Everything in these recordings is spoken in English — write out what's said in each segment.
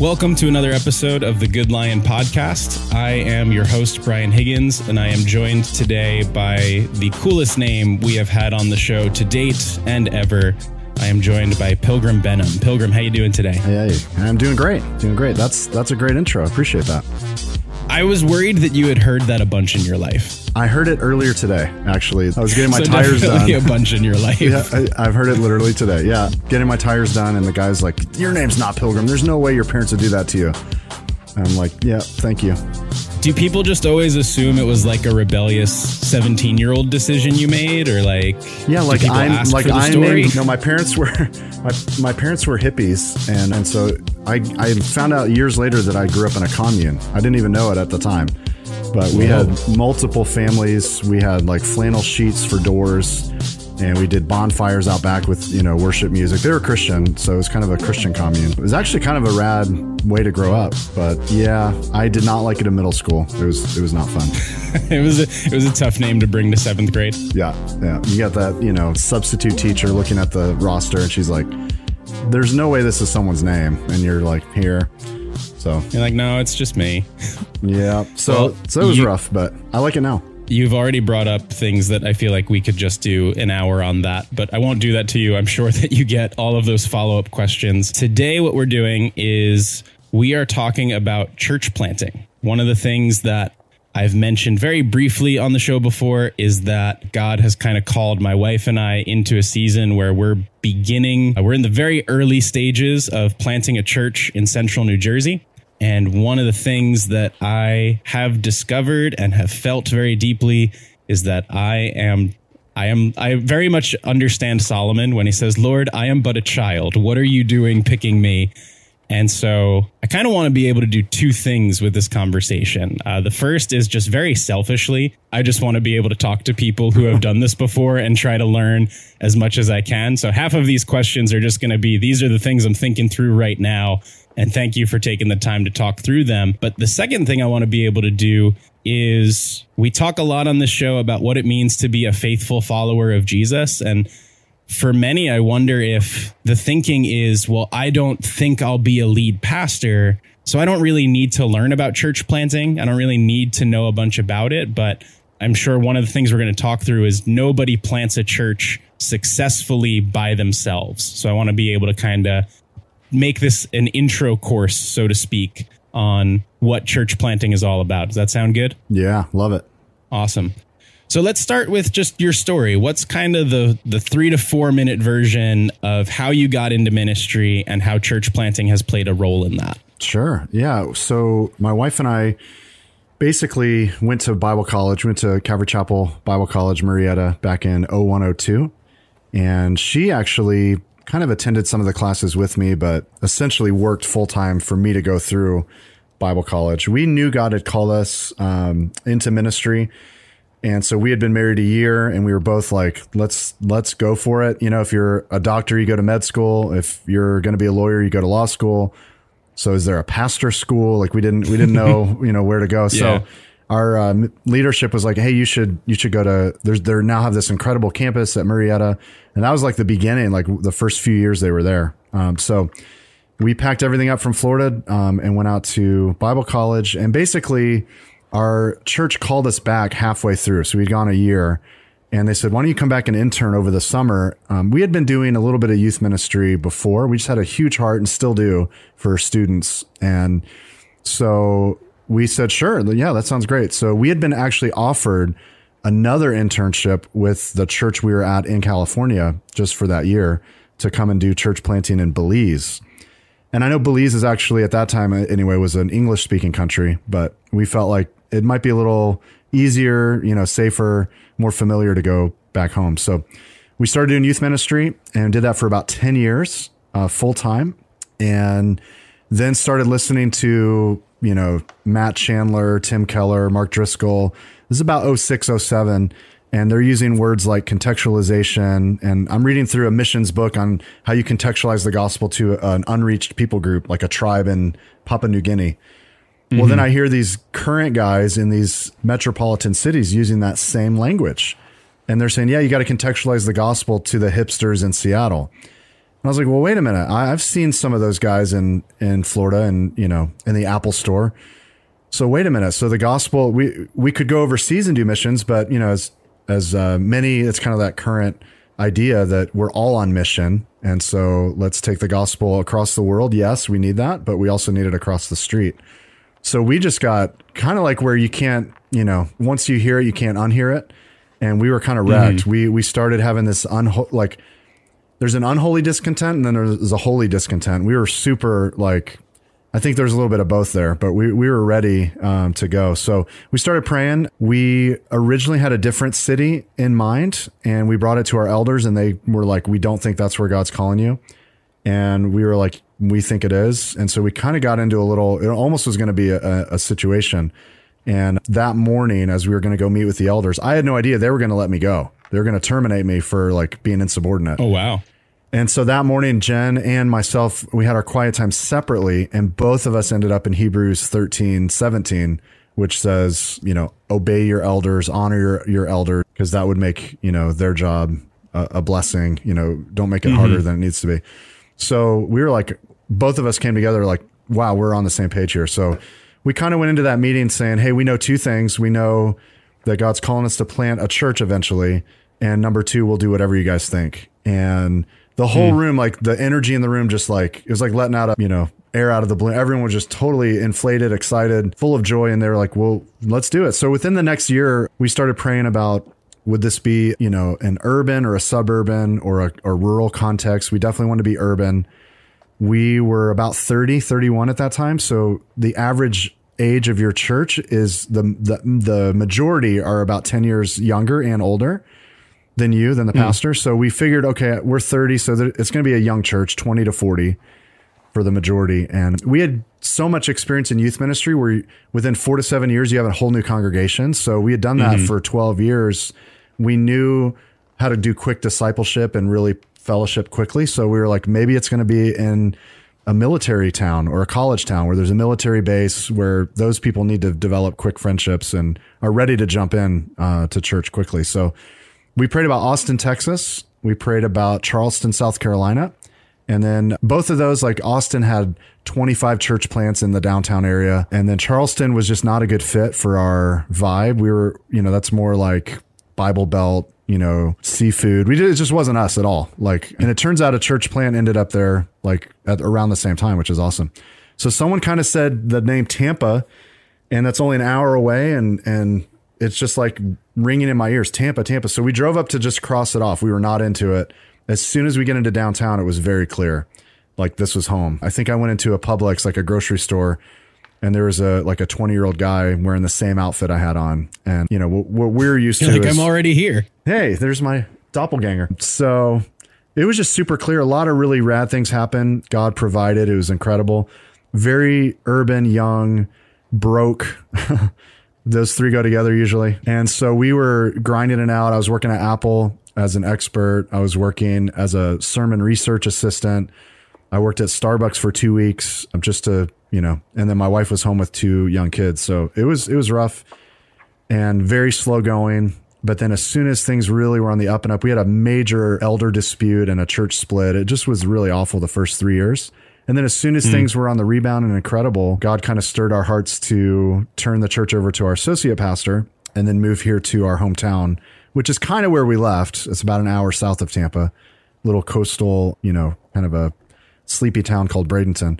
Welcome to another episode of the GoodLion Podcast. I am your host, Brian Higgins, and I am joined today by the coolest name we have had on the show to date and ever. I am joined by Pilgrim Benham. Pilgrim, how you doing today? Hey, I'm doing great. Doing great. That's that's a great intro. I appreciate that. I was worried that you had heard that a bunch in your life. I heard it earlier today. Actually, I was getting my so tires done. a bunch in your life. Yeah, I, have heard it literally today. Yeah, getting my tires done, and the guy's like, "Your name's not Pilgrim. There's no way your parents would do that to you." I'm like, "Yeah, thank you." Do people just always assume it was like a rebellious 17 year old decision you made, or like yeah, like I'm like I named. No, my parents were my, my parents were hippies, and and so I I found out years later that I grew up in a commune. I didn't even know it at the time but we had multiple families. We had like flannel sheets for doors, and we did bonfires out back with you know worship music. They were Christian, so it was kind of a Christian commune. It was actually kind of a rad way to grow up. But yeah, I did not like it in middle school. It was it was not fun. it was a, it was a tough name to bring to seventh grade. Yeah, yeah. You got that you know substitute teacher looking at the roster, and she's like, "There's no way this is someone's name," and you're like, "Here." So you're like, no, it's just me. Yeah. So well, so it was you, rough, but I like it now. You've already brought up things that I feel like we could just do an hour on that, but I won't do that to you. I'm sure that you get all of those follow up questions. Today, what we're doing is we are talking about church planting. One of the things that I've mentioned very briefly on the show before is that God has kind of called my wife and I into a season where we're beginning, uh, we're in the very early stages of planting a church in central New Jersey. And one of the things that I have discovered and have felt very deeply is that I am I am I very much understand Solomon when he says, "Lord, I am but a child. What are you doing picking me?" And so I kind of want to be able to do two things with this conversation. Uh, the first is just very selfishly, I just want to be able to talk to people who have done this before and try to learn as much as I can. So half of these questions are just going to be these are the things I'm thinking through right now. And thank you for taking the time to talk through them. But the second thing I want to be able to do is we talk a lot on this show about what it means to be a faithful follower of Jesus. And for many, I wonder if the thinking is, well, I don't think I'll be a lead pastor. So I don't really need to learn about church planting. I don't really need to know a bunch about it. But I'm sure one of the things we're going to talk through is nobody plants a church successfully by themselves. So I want to be able to kind of make this an intro course, so to speak, on what church planting is all about. Does that sound good? Yeah, love it. Awesome. So let's start with just your story. What's kind of the the 3 to 4 minute version of how you got into ministry and how church planting has played a role in that? Sure. Yeah. So my wife and I basically went to Bible college, went to Calvary Chapel Bible College Murrieta back in 0102 and she actually kind of attended some of the classes with me but essentially worked full time for me to go through Bible college. We knew God had called us um, into ministry and so we had been married a year and we were both like, let's, let's go for it. You know, if you're a doctor, you go to med school. If you're going to be a lawyer, you go to law school. So is there a pastor school? Like we didn't, we didn't know, you know, where to go. So yeah. Our um, leadership was like, Hey, you should, you should go to, there's, they now have this incredible campus at Murrieta," And that was like the beginning, like the first few years they were there. Um, so we packed everything up from Florida um, and went out to Bible college and basically, our church called us back halfway through. So we'd gone a year and they said, why don't you come back and intern over the summer? Um, we had been doing a little bit of youth ministry before. We just had a huge heart and still do for students. And so we said, sure. Yeah, that sounds great. So we had been actually offered another internship with the church we were at in California just for that year to come and do church planting in Belize. And I know Belize is actually at that time anyway was an English speaking country, but we felt like it might be a little easier, you know, safer, more familiar to go back home. So we started doing youth ministry and did that for about 10 years, uh, full time. And then started listening to, you know, Matt Chandler, Tim Keller, Mark Driscoll. This is about 06, 07. And they're using words like contextualization. And I'm reading through a missions book on how you contextualize the gospel to an unreached people group, like a tribe in Papua New Guinea. Mm-hmm. Well, then mm-hmm. I hear these current guys in these metropolitan cities using that same language. And they're saying, yeah, you got to contextualize the gospel to the hipsters in Seattle. I was like, well, wait a minute. I, I've seen some of those guys in in Florida and you know in the Apple Store. So wait a minute. So the gospel, we we could go overseas and do missions, but you know, as as uh, many, it's kind of that current idea that we're all on mission, and so let's take the gospel across the world. Yes, we need that, but we also need it across the street. So we just got kind of like where you can't, you know, once you hear it, you can't unhear it, and we were kind of wrecked. Mm-hmm. We we started having this unho- like there's an unholy discontent and then there's a holy discontent. We were super like I think there's a little bit of both there, but we, we were ready um, to go. So we started praying. We originally had a different city in mind and we brought it to our elders and they were like, we don't think that's where God's calling you. And we were like, we think it is. And so we kind of got into a little, it almost was going to be a, a situation. And that morning, as we were going to go meet with the elders, I had no idea they were going to let me go. They were going to terminate me for like being insubordinate. Oh, wow. And so that morning, Jen and myself, we had our quiet time separately, and both of us ended up in Hebrews 13, 17, which says, you know, obey your elders, honor your, your elder, because that would make, you know, their job a, a blessing. You know, don't make it mm-hmm. harder than it needs to be. So we were like, both of us came together like, wow, we're on the same page here. So we kind of went into that meeting saying, hey, we know two things. We know that God's calling us to plant a church eventually. And number two, we'll do whatever you guys think. And the whole mm. room, like the energy in the room, just like it was like letting out a you know air out of the balloon. Everyone was just totally inflated, excited, full of joy, and they were like, "Well, let's do it." So within the next year, we started praying about would this be you know an urban or a suburban or a, a rural context. We definitely want to be urban. We were about 30, 31 at that time. So the average age of your church is the the, the majority are about 10 years younger and older than you, than the mm. pastor. So we figured, okay, we're 30, so it's going to be a young church, 20 to 40 for the majority. And we had so much experience in youth ministry where within four to seven years, you have a whole new congregation. So we had done that mm-hmm. for 12 years. We knew how to do quick discipleship and really fellowship quickly. So we were like, maybe it's going to be in a military town or a college town where there's a military base where those people need to develop quick friendships and are ready to jump in uh, to church quickly. So we prayed about Austin, Texas. We prayed about Charleston, South Carolina. And then both of those, like Austin had 25 church plants in the downtown area. And then Charleston was just not a good fit for our vibe. We were, you know, that's more like Bible Belt, you know, seafood. We did, it just wasn't us at all. Like, and it turns out a church plant ended up there like at around the same time, which is awesome. So someone kind of said the name Tampa, and that's only an hour away. And, and it's just like ringing in my ears Tampa, Tampa. So we drove up to just cross it off. We were not into it. As soon as we get into downtown, it was very clear like this was home. I think I went into a Publix, like a grocery store, and there was a like a 20 year old guy wearing the same outfit I had on. And, you know, what, what we're used You're to. Like, is, I'm already here. Hey, there's my doppelganger. So it was just super clear. A lot of really rad things happened. God provided. It was incredible. Very urban, young, broke. Those three go together usually. And so we were grinding it out. I was working at Apple as an expert. I was working as a sermon research assistant. I worked at Starbucks for two weeks um, just to, you know, and then my wife was home with two young kids. So it was, it was rough and very slow going. But then as soon as things really were on the up and up, we had a major elder dispute and a church split. It just was really awful the first three years. And then as soon as mm. things were on the rebound and incredible, God kind of stirred our hearts to turn the church over to our associate pastor and then move here to our hometown, which is kind of where we left. It's about an hour south of Tampa, little coastal, you know, kind of a sleepy town called Bradenton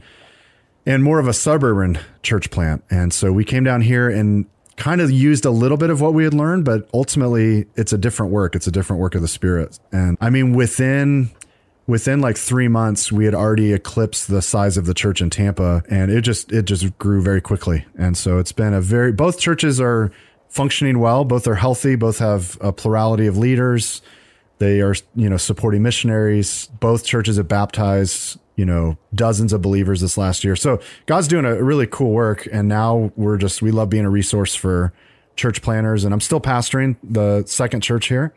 and more of a suburban church plant. And so we came down here and kind of used a little bit of what we had learned, but ultimately it's a different work. It's a different work of the spirit. And I mean, within within like three months we had already eclipsed the size of the church in tampa and it just it just grew very quickly. And so it's been a very both churches are functioning well. Both are healthy. Both have a plurality of leaders. They are you know supporting missionaries. Both churches have baptized you know dozens of believers this last year. So god's doing a really cool work and now we're just we love being a resource for church planners and i'm still pastoring the second church here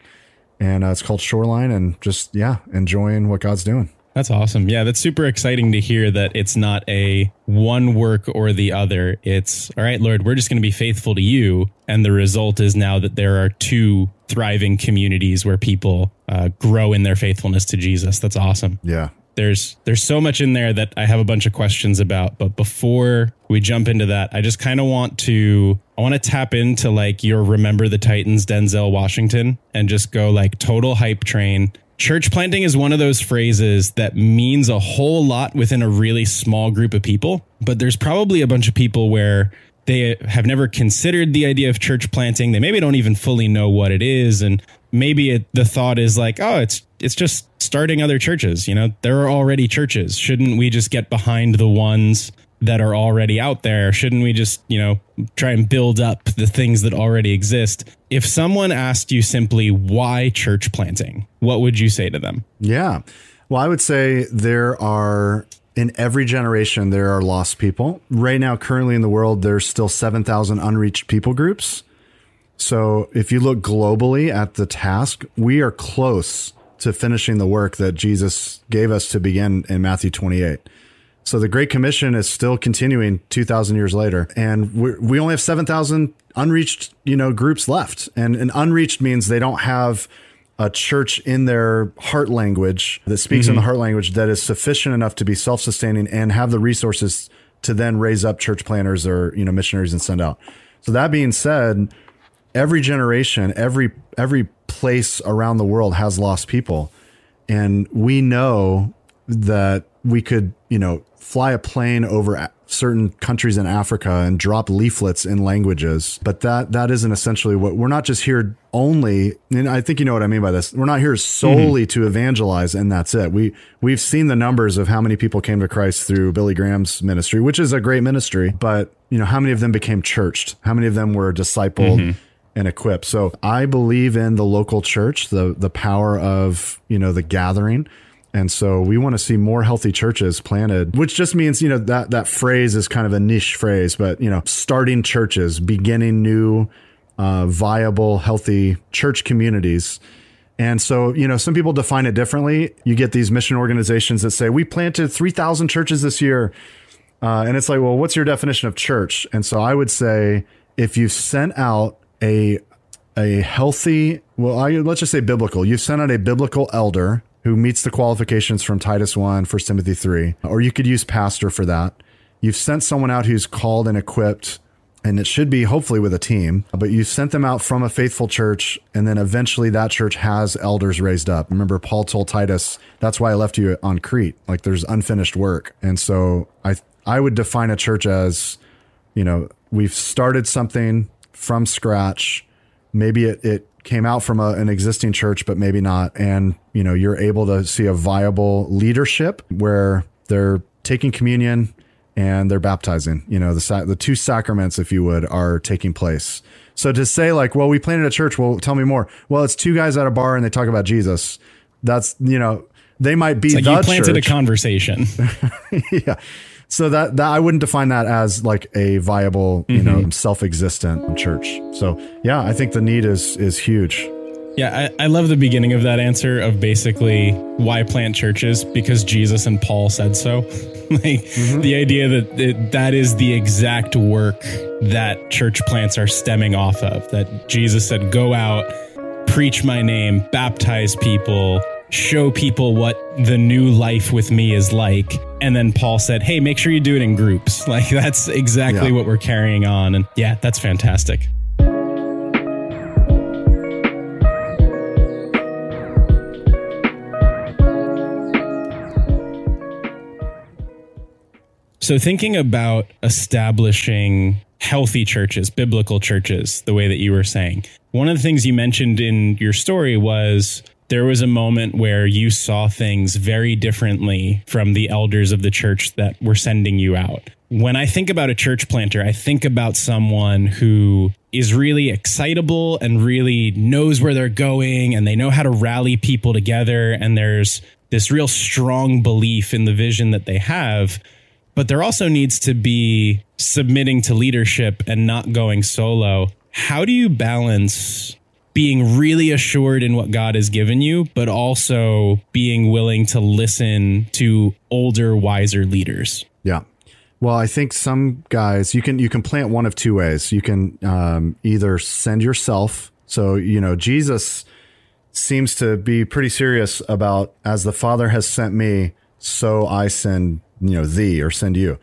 and uh, it's called Shoreline, and just yeah, enjoying what God's doing. That's awesome. Yeah, that's super exciting to hear that it's not a one work or the other. It's all right, Lord, we're just going to be faithful to you. And the result is now that there are two thriving communities where people uh, grow in their faithfulness to Jesus. That's awesome. Yeah. There's there's so much in there that I have a bunch of questions about. But before we jump into that, I just kind of want to I want to tap into like your remember the Titans Denzel Washington and just go like total hype train. Church planting is one of those phrases that means a whole lot within a really small group of people, but there's probably a bunch of people where they have never considered the idea of church planting. They maybe don't even fully know what it is and maybe it, the thought is like, oh, it's it's just starting other churches. You know, there are already churches. Shouldn't we just get behind the ones that are already out there? Shouldn't we just, you know, try and build up the things that already exist? If someone asked you simply why church planting, what would you say to them? Yeah. Well, I would say there are in every generation there are lost people. Right now currently in the world there's still 7,000 unreached people groups. So if you look globally at the task, we are close to finishing the work that Jesus gave us to begin in Matthew 28. So the Great Commission is still continuing 2,000 years later, and we only have 7,000 unreached, you know, groups left. And, and unreached means they don't have a church in their heart language that speaks mm-hmm. in the heart language that is sufficient enough to be self-sustaining and have the resources to then raise up church planners or you know missionaries and send out. So that being said, every generation, every every place around the world has lost people, and we know that we could you know fly a plane over certain countries in Africa and drop leaflets in languages. But that that isn't essentially what we're not just here only and I think you know what I mean by this. We're not here solely mm-hmm. to evangelize and that's it. We we've seen the numbers of how many people came to Christ through Billy Graham's ministry, which is a great ministry, but you know, how many of them became churched? How many of them were discipled? Mm-hmm and equipped. So I believe in the local church, the the power of, you know, the gathering. And so we want to see more healthy churches planted, which just means, you know, that that phrase is kind of a niche phrase, but you know, starting churches, beginning new uh, viable, healthy church communities. And so, you know, some people define it differently. You get these mission organizations that say, we planted 3,000 churches this year. Uh, and it's like, well, what's your definition of church? And so I would say if you sent out a, a healthy, well, I, let's just say biblical, you've sent out a biblical elder who meets the qualifications from Titus 1, 1 Timothy 3, or you could use pastor for that. You've sent someone out who's called and equipped, and it should be hopefully with a team, but you sent them out from a faithful church, and then eventually that church has elders raised up. Remember, Paul told Titus, that's why I left you on Crete. Like there's unfinished work. And so I, I would define a church as, you know, we've started something from scratch. Maybe it, it came out from a, an existing church, but maybe not. And, you know, you're able to see a viable leadership where they're taking communion and they're baptizing. You know, the, the two sacraments, if you would, are taking place. So to say like, well, we planted a church. Well, tell me more. Well, it's two guys at a bar and they talk about Jesus. That's, you know, they might be like the you planted church. a conversation. yeah so that, that I wouldn't define that as like a viable, you mm-hmm. know, self-existent church. So yeah, I think the need is is huge. Yeah, I, I love the beginning of that answer of basically why plant churches because Jesus and Paul said so. like mm-hmm. the idea that it, that is the exact work that church plants are stemming off of. That Jesus said, "Go out, preach my name, baptize people, show people what the new life with me is like. And then Paul said, Hey, make sure you do it in groups. Like that's exactly yeah. what we're carrying on. And yeah, that's fantastic. So, thinking about establishing healthy churches, biblical churches, the way that you were saying, one of the things you mentioned in your story was there was a moment where you saw things very differently from the elders of the church that were sending you out. When I think about a church planter, I think about someone who is really excitable and really knows where they're going and they know how to rally people together. And there's this real strong belief in the vision that they have. But there also needs to be submitting to leadership and not going solo. How do you balance being really assured in what God has given you, but also being willing to listen to older, wiser leaders. Yeah. Well, I think some guys you can you can plant one of two ways. You can um, either send yourself. So you know Jesus seems to be pretty serious about as the Father has sent me, so I send, you know, thee or send you.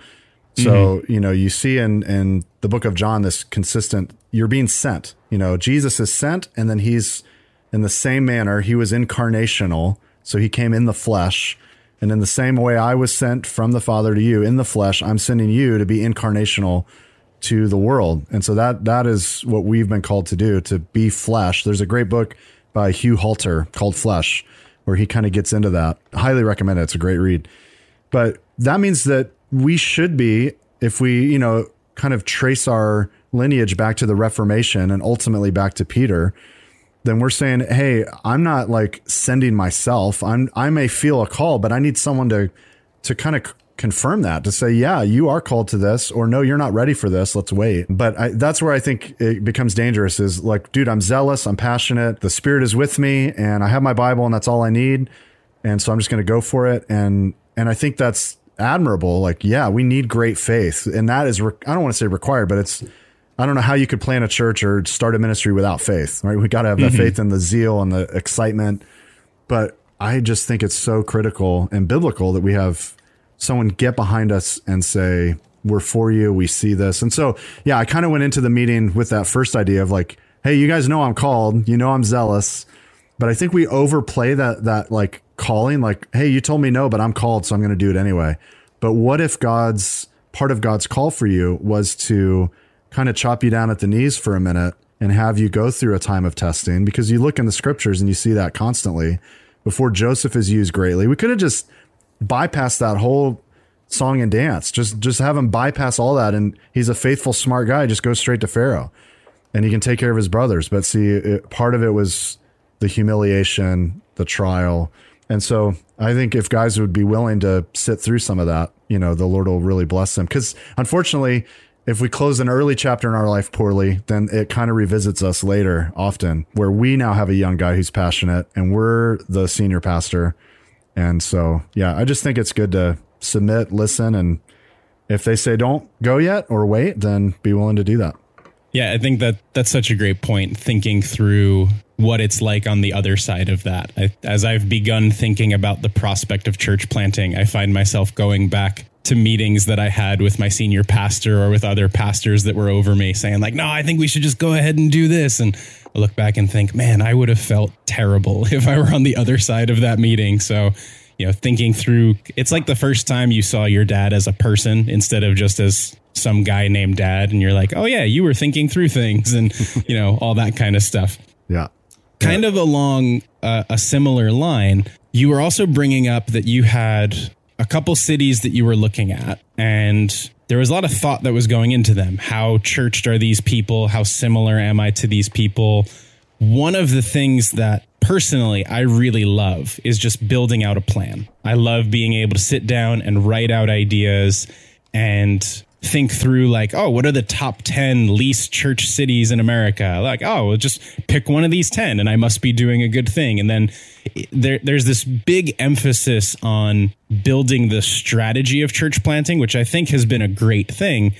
So, mm-hmm. you know, you see in, in the book of John this consistent, you're being sent. You know, Jesus is sent, and then he's in the same manner, he was incarnational. So he came in the flesh. And in the same way I was sent from the Father to you in the flesh, I'm sending you to be incarnational to the world. And so that that is what we've been called to do, to be flesh. There's a great book by Hugh Halter called Flesh, where he kind of gets into that. Highly recommend it. It's a great read. But that means that we should be, if we, you know, kind of trace our lineage back to the Reformation and ultimately back to Peter, then we're saying, hey, I'm not like sending myself. I'm I may feel a call, but I need someone to to kind of confirm that to say, yeah, you are called to this, or no, you're not ready for this. Let's wait. But I, that's where I think it becomes dangerous. Is like, dude, I'm zealous, I'm passionate, the Spirit is with me, and I have my Bible, and that's all I need, and so I'm just going to go for it. And and I think that's admirable. Like, yeah, we need great faith, and that is re- I don't want to say required, but it's I don't know how you could plant a church or start a ministry without faith, right? We got to have that mm-hmm. faith and the zeal and the excitement. But I just think it's so critical and biblical that we have someone get behind us and say, we're for you. We see this. And so, yeah, I kind of went into the meeting with that first idea of like, hey, you guys know I'm called, you know I'm zealous, but I think we overplay that that like calling like, hey, you told me no, but I'm called, so I'm going to do it anyway. But what if God's part of God's call for you was to kind of chop you down at the knees for a minute and have you go through a time of testing because you look in the scriptures and you see that constantly before Joseph is used greatly. We could have just bypassed that whole song and dance. Just just have him bypass all that and he's a faithful smart guy, just goes straight to Pharaoh. And he can take care of his brothers. But see, it, part of it was the humiliation, the trial. And so I think if guys would be willing to sit through some of that, you know, the Lord will really bless them. Because unfortunately, if we close an early chapter in our life poorly, then it kind of revisits us later often, where we now have a young guy who's passionate and we're the senior pastor. And so, yeah, I just think it's good to submit, listen, and if they say don't go yet or wait, then be willing to do that. Yeah, I think that that's such a great point. Thinking through what it's like on the other side of that. I, as I've begun thinking about the prospect of church planting, I find myself going back to meetings that I had with my senior pastor or with other pastors that were over me saying like, no, I think we should just go ahead and do this. And I look back and think, man, I would have felt terrible if I were on the other side of that meeting. So, you know, thinking through, it's like the first time you saw your dad as a person instead of just as some guy named dad. And you're like, oh yeah, you were thinking through things and, you know, all that kind of stuff. Yeah. Kind of along a similar line, you were also bringing up that you had a couple cities that you were looking at and there was a lot of thought that was going into them. How churched are these people? How similar am I to these people? One of the things that personally I really love is just building out a plan. I love being able to sit down and write out ideas and think through like, oh, what are the top 10 least church cities in America? Like, oh, well, just pick one of these 10 and I must be doing a good thing. And then there, there's this big emphasis on building the strategy of church planting, which I think has been a great thing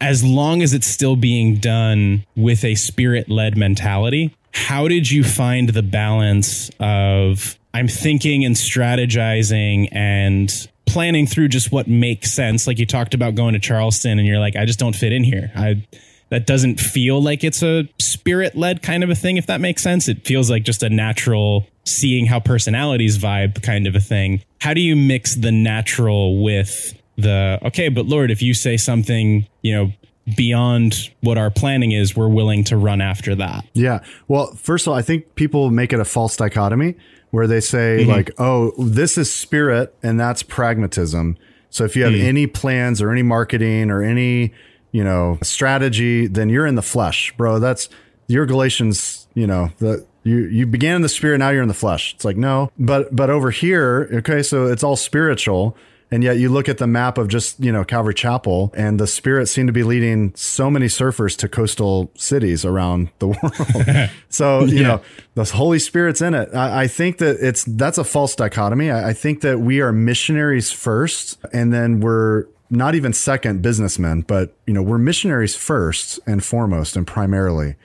as long as it's still being done with a spirit led mentality. How did you find the balance of I'm thinking and strategizing and planning through just what makes sense. Like you talked about going to Charleston and you're like, I just don't fit in here. I that doesn't feel like it's a spirit led kind of a thing, if that makes sense. It feels like just a natural seeing how personalities vibe kind of a thing. How do you mix the natural with the okay, but Lord, if you say something, you know, beyond what our planning is, we're willing to run after that. Yeah. Well, first of all, I think people make it a false dichotomy where they say mm-hmm. like, "Oh, this is spirit and that's pragmatism." So if you have mm. any plans or any marketing or any, you know, strategy, then you're in the flesh, bro. That's your Galatians, you know, the you you began in the spirit, now you're in the flesh. It's like, no. But but over here, okay, so it's all spiritual. And yet you look at the map of just, you know, Calvary Chapel and the spirit seemed to be leading so many surfers to coastal cities around the world. so, you yeah. know, the Holy Spirit's in it. I, I, think that it's, that's a false dichotomy. I, I think that we are missionaries first and then we're not even second businessmen, but, you know, we're missionaries first and foremost and primarily.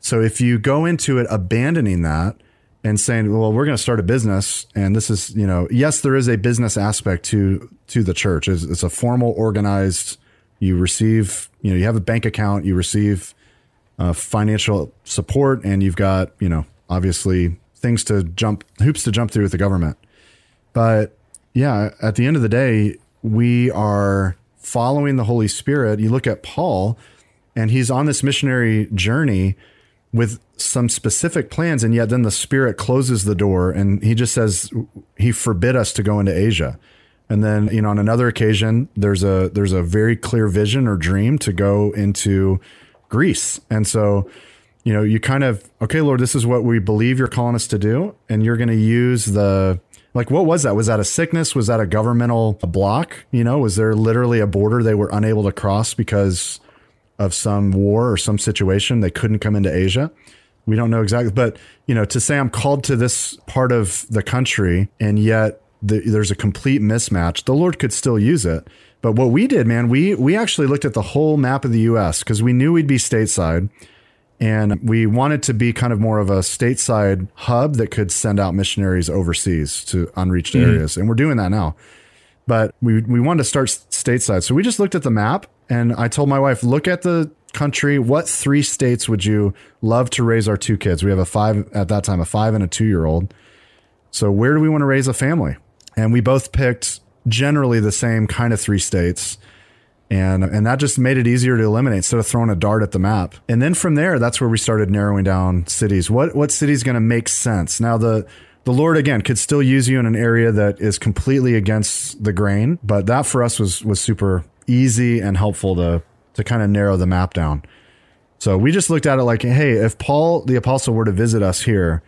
So if you go into it abandoning that, and saying, well, we're going to start a business. And this is, you know, yes, there is a business aspect to, to the church. It's, it's a formal, organized, you receive, you know, you have a bank account, you receive uh, financial support, and you've got, you know, obviously things to jump, hoops to jump through with the government. But yeah, at the end of the day, we are following the Holy Spirit. You look at Paul, and he's on this missionary journey with some specific plans and yet then the spirit closes the door and he just says he forbid us to go into asia. And then you know on another occasion there's a there's a very clear vision or dream to go into greece. And so you know you kind of okay lord this is what we believe you're calling us to do and you're going to use the like what was that? Was that a sickness? Was that a governmental block? You know was there literally a border they were unable to cross because of some war or some situation. They couldn't come into Asia. We don't know exactly, but you know, to say I'm called to this part of the country and yet the, there's a complete mismatch, the Lord could still use it. But what we did, man, we we actually looked at the whole map of the U.S. because we knew we'd be stateside, and we wanted to be kind of more of a stateside hub that could send out missionaries overseas to unreached mm-hmm. areas, and we're doing that now. But we we wanted to start stateside, so we just looked at the map and I told my wife, look at the country. What three states would you love to raise our two kids? We have a five at that time, a five and a two year old. So where do we want to raise a family? And we both picked generally the same kind of three states. And, and that just made it easier to eliminate instead of throwing a dart at the map. And then from there, that's where we started narrowing down cities. What what city is going to make sense? Now the the Lord again could still use you in an area that is completely against the grain, but that for us was was super easy and helpful to to kind of narrow the map down. So we just looked at it like, hey, if Paul the apostle were to visit us here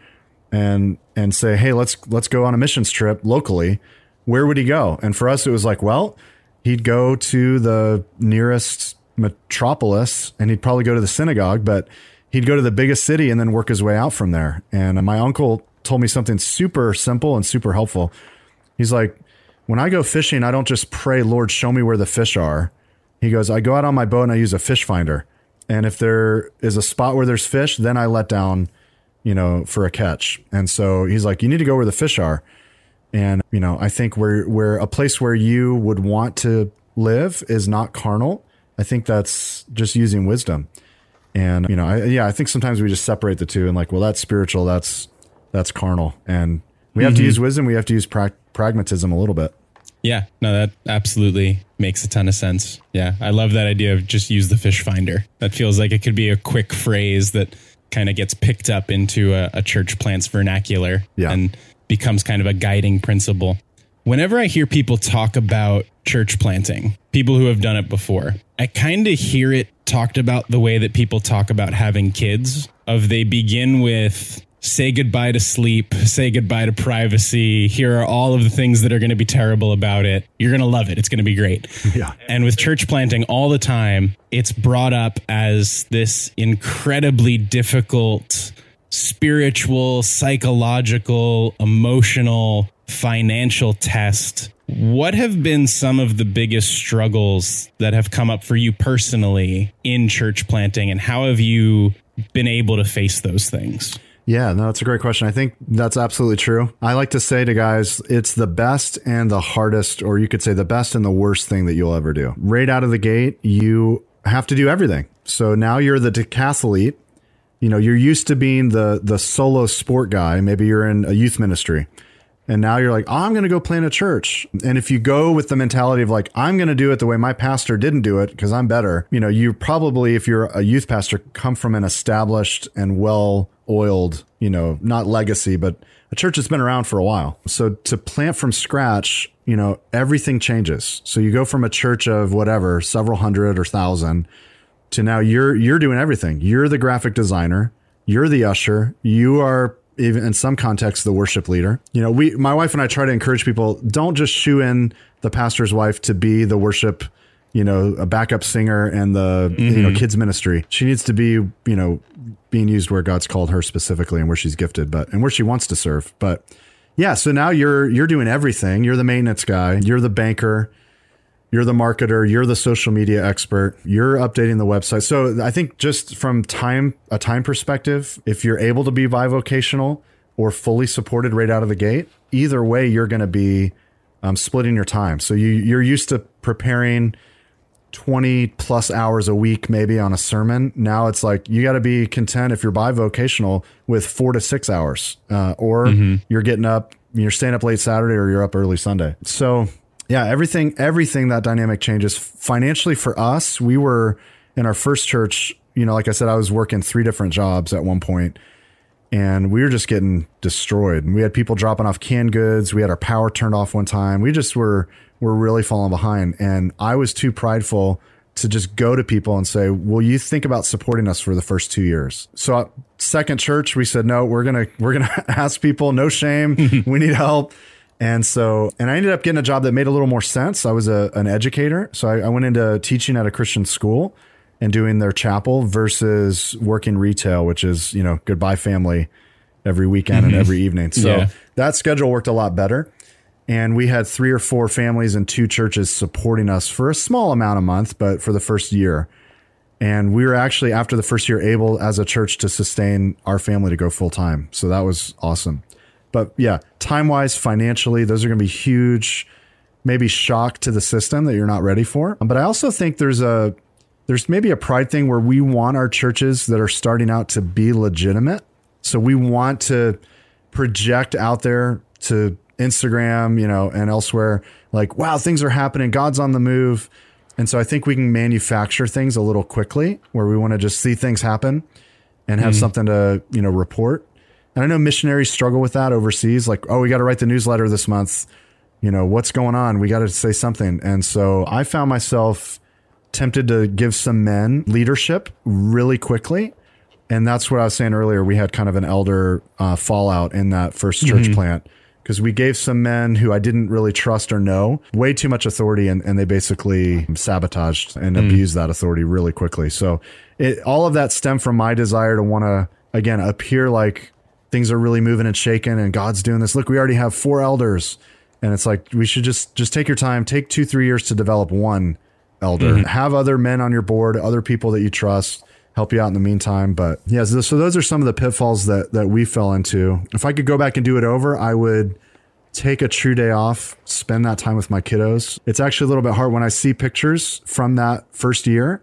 and and say, hey, let's let's go on a missions trip locally, where would he go? And for us, it was like, well, he'd go to the nearest metropolis and he'd probably go to the synagogue, but he'd go to the biggest city and then work his way out from there. And my uncle told me something super simple and super helpful. He's like, when I go fishing, I don't just pray, Lord, show me where the fish are. He goes, I go out on my boat and I use a fish finder. And if there is a spot where there's fish, then I let down, you know, for a catch. And so he's like, you need to go where the fish are. And, you know, I think where, where a place where you would want to live is not carnal. I think that's just using wisdom. And, you know, I, yeah, I think sometimes we just separate the two and like, well, that's spiritual. That's, that's carnal. And we have mm-hmm. to use wisdom. We have to use pra- pragmatism a little bit. Yeah, no, that absolutely makes a ton of sense. Yeah, I love that idea of just use the fish finder. That feels like it could be a quick phrase that kind of gets picked up into a, a church plant's vernacular yeah. and becomes kind of a guiding principle. Whenever I hear people talk about church planting, people who have done it before, I kind of hear it talked about the way that people talk about having kids of they begin with say goodbye to sleep, say goodbye to privacy. Here are all of the things that are going to be terrible about it. You're going to love it. It's going to be great. Yeah. And with church planting all the time, it's brought up as this incredibly difficult spiritual, psychological, emotional, financial test. What have been some of the biggest struggles that have come up for you personally in church planting, and how have you been able to face those things? Yeah, no, that's a great question. I think that's absolutely true. I like to say to guys, it's the best and the hardest, or you could say the best and the worst thing that you'll ever do. Right out of the gate, you have to do everything. So now you're the decathlete. You know, you're used to being the the solo sport guy. Maybe you're in a youth ministry. And now you're like, oh, I'm going to go plant a church. And if you go with the mentality of like, I'm going to do it the way my pastor didn't do it because I'm better, you know, you probably, if you're a youth pastor, come from an established and well oiled, you know, not legacy, but a church that's been around for a while. So to plant from scratch, you know, everything changes. So you go from a church of whatever, several hundred or thousand to now you're you're doing everything. You're the graphic designer, you're the usher, you are even in some contexts the worship leader. You know, we my wife and I try to encourage people don't just shoe in the pastor's wife to be the worship you know, a backup singer and the mm-hmm. you know mm-hmm. kids ministry. She needs to be you know being used where God's called her specifically and where she's gifted, but and where she wants to serve. But yeah, so now you're you're doing everything. You're the maintenance guy. You're the banker. You're the marketer. You're the social media expert. You're updating the website. So I think just from time a time perspective, if you're able to be bivocational, or fully supported right out of the gate, either way, you're going to be um, splitting your time. So you, you're used to preparing 20 plus hours a week, maybe on a sermon. Now it's like you got to be content if you're bivocational with four to six hours, uh, or mm-hmm. you're getting up, you're staying up late Saturday, or you're up early Sunday. So yeah, everything, everything that dynamic changes financially for us. We were in our first church, you know, like I said, I was working three different jobs at one point and we were just getting destroyed. And We had people dropping off canned goods. We had our power turned off one time. We just were were really falling behind, and I was too prideful to just go to people and say, "Will you think about supporting us for the first two years?" So, second church, we said, "No, we're gonna we're gonna ask people. No shame. we need help." And so, and I ended up getting a job that made a little more sense. I was a, an educator, so I, I went into teaching at a Christian school and doing their chapel versus working retail, which is, you know, goodbye family every weekend mm-hmm. and every evening. So yeah. that schedule worked a lot better. And we had three or four families and two churches supporting us for a small amount a month, but for the first year. And we were actually, after the first year, able as a church to sustain our family to go full time. So that was awesome. But yeah, time wise, financially, those are going to be huge, maybe shock to the system that you're not ready for. But I also think there's a, there's maybe a pride thing where we want our churches that are starting out to be legitimate. So we want to project out there to Instagram, you know, and elsewhere like, wow, things are happening. God's on the move. And so I think we can manufacture things a little quickly where we want to just see things happen and have mm something to, you know, report. And I know missionaries struggle with that overseas. Like, oh, we got to write the newsletter this month. You know, what's going on? We got to say something. And so I found myself tempted to give some men leadership really quickly. And that's what I was saying earlier. We had kind of an elder uh, fallout in that first church mm-hmm. plant because we gave some men who I didn't really trust or know way too much authority and, and they basically sabotaged and mm. abused that authority really quickly. So it, all of that stemmed from my desire to want to, again, appear like things are really moving and shaking and God's doing this. Look, we already have four elders. And it's like, we should just, just take your time, take two, three years to develop one elder. Mm-hmm. Have other men on your board, other people that you trust help you out in the meantime. But yeah, so, so those are some of the pitfalls that that we fell into. If I could go back and do it over, I would take a true day off, spend that time with my kiddos. It's actually a little bit hard when I see pictures from that first year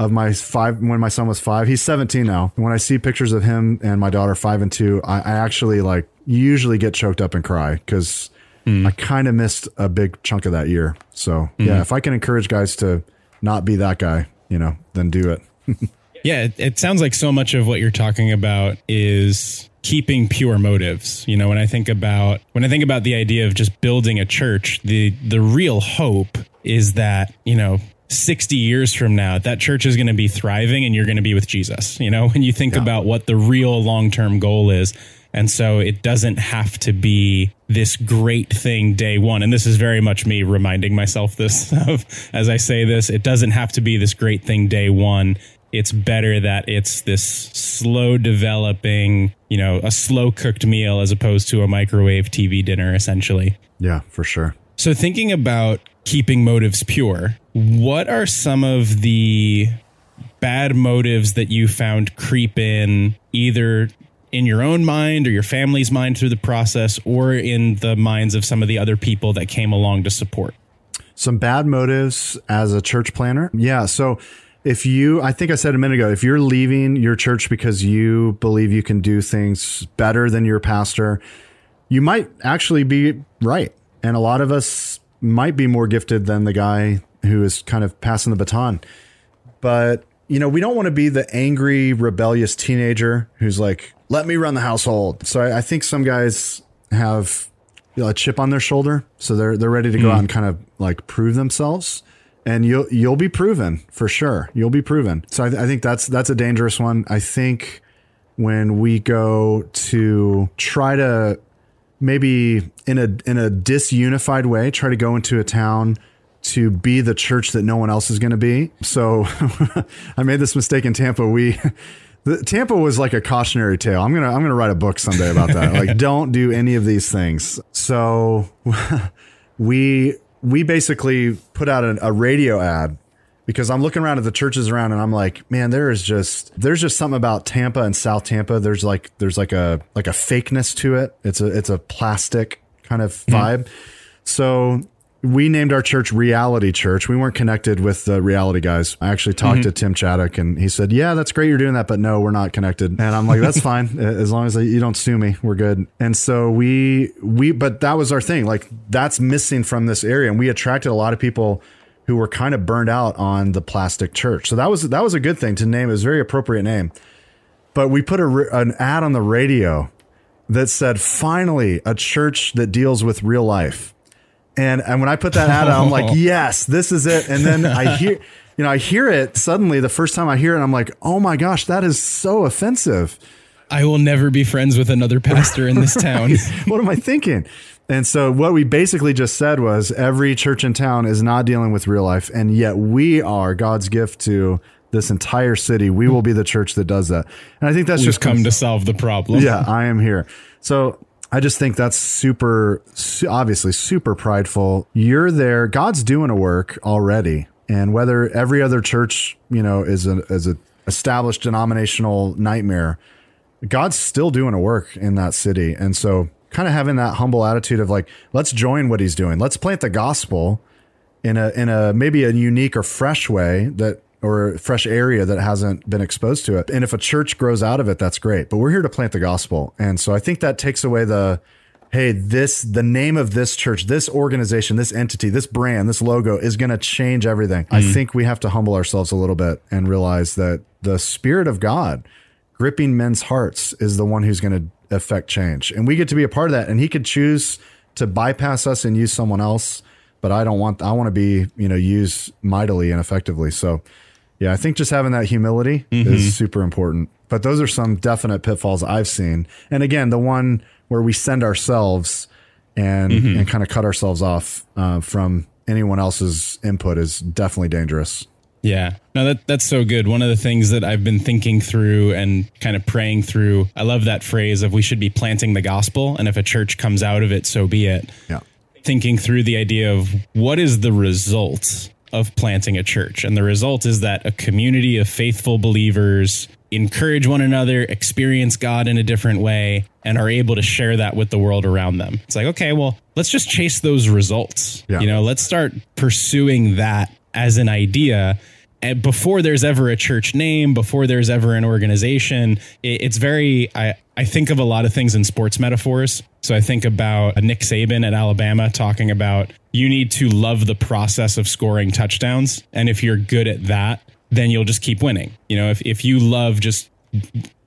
of my five when my son was five. He's 17 now. When I see pictures of him and my daughter five and two, I, I actually like usually get choked up and cry because Mm. I kind of missed a big chunk of that year. So mm. yeah, if I can encourage guys to not be that guy, you know, then do it. yeah, it, it sounds like so much of what you're talking about is keeping pure motives. You know, when I think about when I think about the idea of just building a church, the the real hope is that, you know, 60 years from now, that church is going to be thriving and you're going to be with Jesus. You know, when you think yeah. about what the real long-term goal is, and so it doesn't have to be this great thing day one. And this is very much me reminding myself this of, as I say this, it doesn't have to be this great thing day one. It's better that it's this slow developing, you know, a slow cooked meal as opposed to a microwave TV dinner, essentially. Yeah, for sure. So, thinking about keeping motives pure, what are some of the bad motives that you found creep in either in your own mind or your family's mind through the process or in the minds of some of the other people that came along to support? Some bad motives as a church planner. Yeah. So if you, I think I said a minute ago, if you're leaving your church because you believe you can do things better than your pastor, you might actually be right. And a lot of us might be more gifted than the guy who is kind of passing the baton. But, you know, we don't want to be the angry, rebellious teenager who's like, let me run the household. So I, I think some guys have you know, a chip on their shoulder, so they're they're ready to go mm. out and kind of like prove themselves. And you'll you'll be proven for sure. You'll be proven. So I, I think that's that's a dangerous one. I think when we go to try to maybe in a in a disunified way try to go into a town to be the church that no one else is going to be. So I made this mistake in Tampa. We the, Tampa was like a cautionary tale. I'm gonna I'm gonna write a book someday about that. like, don't do any of these things. So we we basically put out a, a radio ad because I'm looking around at the churches around and I'm like, man, there is just there's just something about Tampa and South Tampa. There's like there's like a like a fakeness to it. It's a it's a plastic kind of mm-hmm. vibe. So we named our church Reality Church. We weren't connected with the reality guys. I actually talked mm-hmm. to Tim Chaddick and he said, Yeah, that's great you're doing that, but no, we're not connected. And I'm like, That's fine. As long as you don't sue me, we're good. And so we, we, but that was our thing. Like, that's missing from this area. And we attracted a lot of people who were kind of burned out on the plastic church. So that was, that was a good thing to name. It was a very appropriate name. But we put a, an ad on the radio that said, Finally, a church that deals with real life. And and when I put that ad out, I'm like, yes, this is it. And then I hear, you know, I hear it suddenly the first time I hear it, I'm like, oh my gosh, that is so offensive. I will never be friends with another pastor in this town. what am I thinking? And so what we basically just said was every church in town is not dealing with real life, and yet we are God's gift to this entire city. We will be the church that does that. And I think that's We've just come to solve the problem. yeah, I am here. So I just think that's super, su- obviously super prideful. You're there. God's doing a work already, and whether every other church, you know, is a is a established denominational nightmare, God's still doing a work in that city, and so kind of having that humble attitude of like, let's join what He's doing. Let's plant the gospel in a in a maybe a unique or fresh way that or fresh area that hasn't been exposed to it. And if a church grows out of it, that's great. But we're here to plant the gospel. And so I think that takes away the hey, this the name of this church, this organization, this entity, this brand, this logo is going to change everything. I mm. think we have to humble ourselves a little bit and realize that the spirit of God gripping men's hearts is the one who's going to affect change. And we get to be a part of that and he could choose to bypass us and use someone else, but I don't want I want to be, you know, used mightily and effectively. So yeah, I think just having that humility is super important. But those are some definite pitfalls I've seen. And again, the one where we send ourselves and and kind of cut ourselves off uh, from anyone else's input is definitely dangerous. Yeah. No, that that's so good. One of the things that I've been thinking through and kind of praying through, I love that phrase of we should be planting the gospel and if a church comes out of it, so be it. Yeah. Thinking through the idea of what is the result of planting a church. And the result is that a community of faithful believers encourage one another, experience God in a different way, and are able to share that with the world around them. It's like, okay, well, let's just chase those results. Yeah. You know, let's start pursuing that as an idea. And before there's ever a church name, before there's ever an organization, it, it's very, I, I think of a lot of things in sports metaphors. So I think about Nick Saban at Alabama talking about you need to love the process of scoring touchdowns. And if you're good at that, then you'll just keep winning. You know, if, if you love just